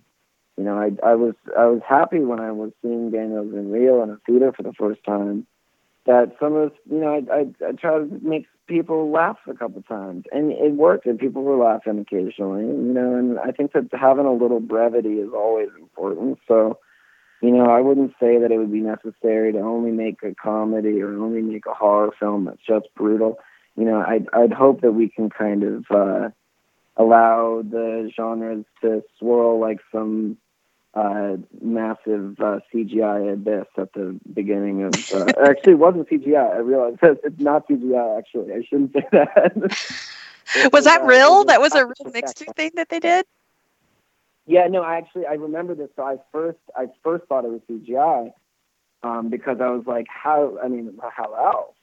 you know, I, I was I was happy when I was seeing Daniel Isn't Real in a theater for the first time that some of you know I, I I try to make people laugh a couple times, and it worked, and people were laughing occasionally, you know. And I think that having a little brevity is always important. So, you know, I wouldn't say that it would be necessary to only make a comedy or only make a horror film that's just brutal. You know, I'd I'd hope that we can kind of uh, allow the genres to swirl like some uh, massive uh, CGI abyss at the beginning of. Uh, actually, it wasn't CGI. I realized it's not CGI. Actually, I shouldn't say that. was, was that uh, real? That was a real mixture thing that they did. Yeah, no, I actually I remember this. So I first I first thought it was CGI um, because I was like, how? I mean, how else?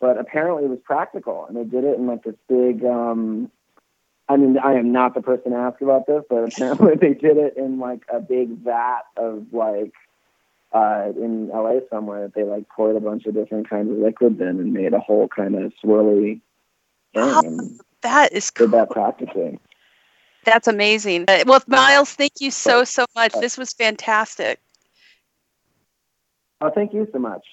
But apparently it was practical, and they did it in like this big um, I mean, I am not the person to ask about this, but apparently they did it in like a big vat of like uh, in LA somewhere they like poured a bunch of different kinds of liquids in and made a whole kind of swirly thing. That is cool. Did that practically. That's amazing. Uh, well, Miles, thank you so so much. This was fantastic. Oh, thank you so much.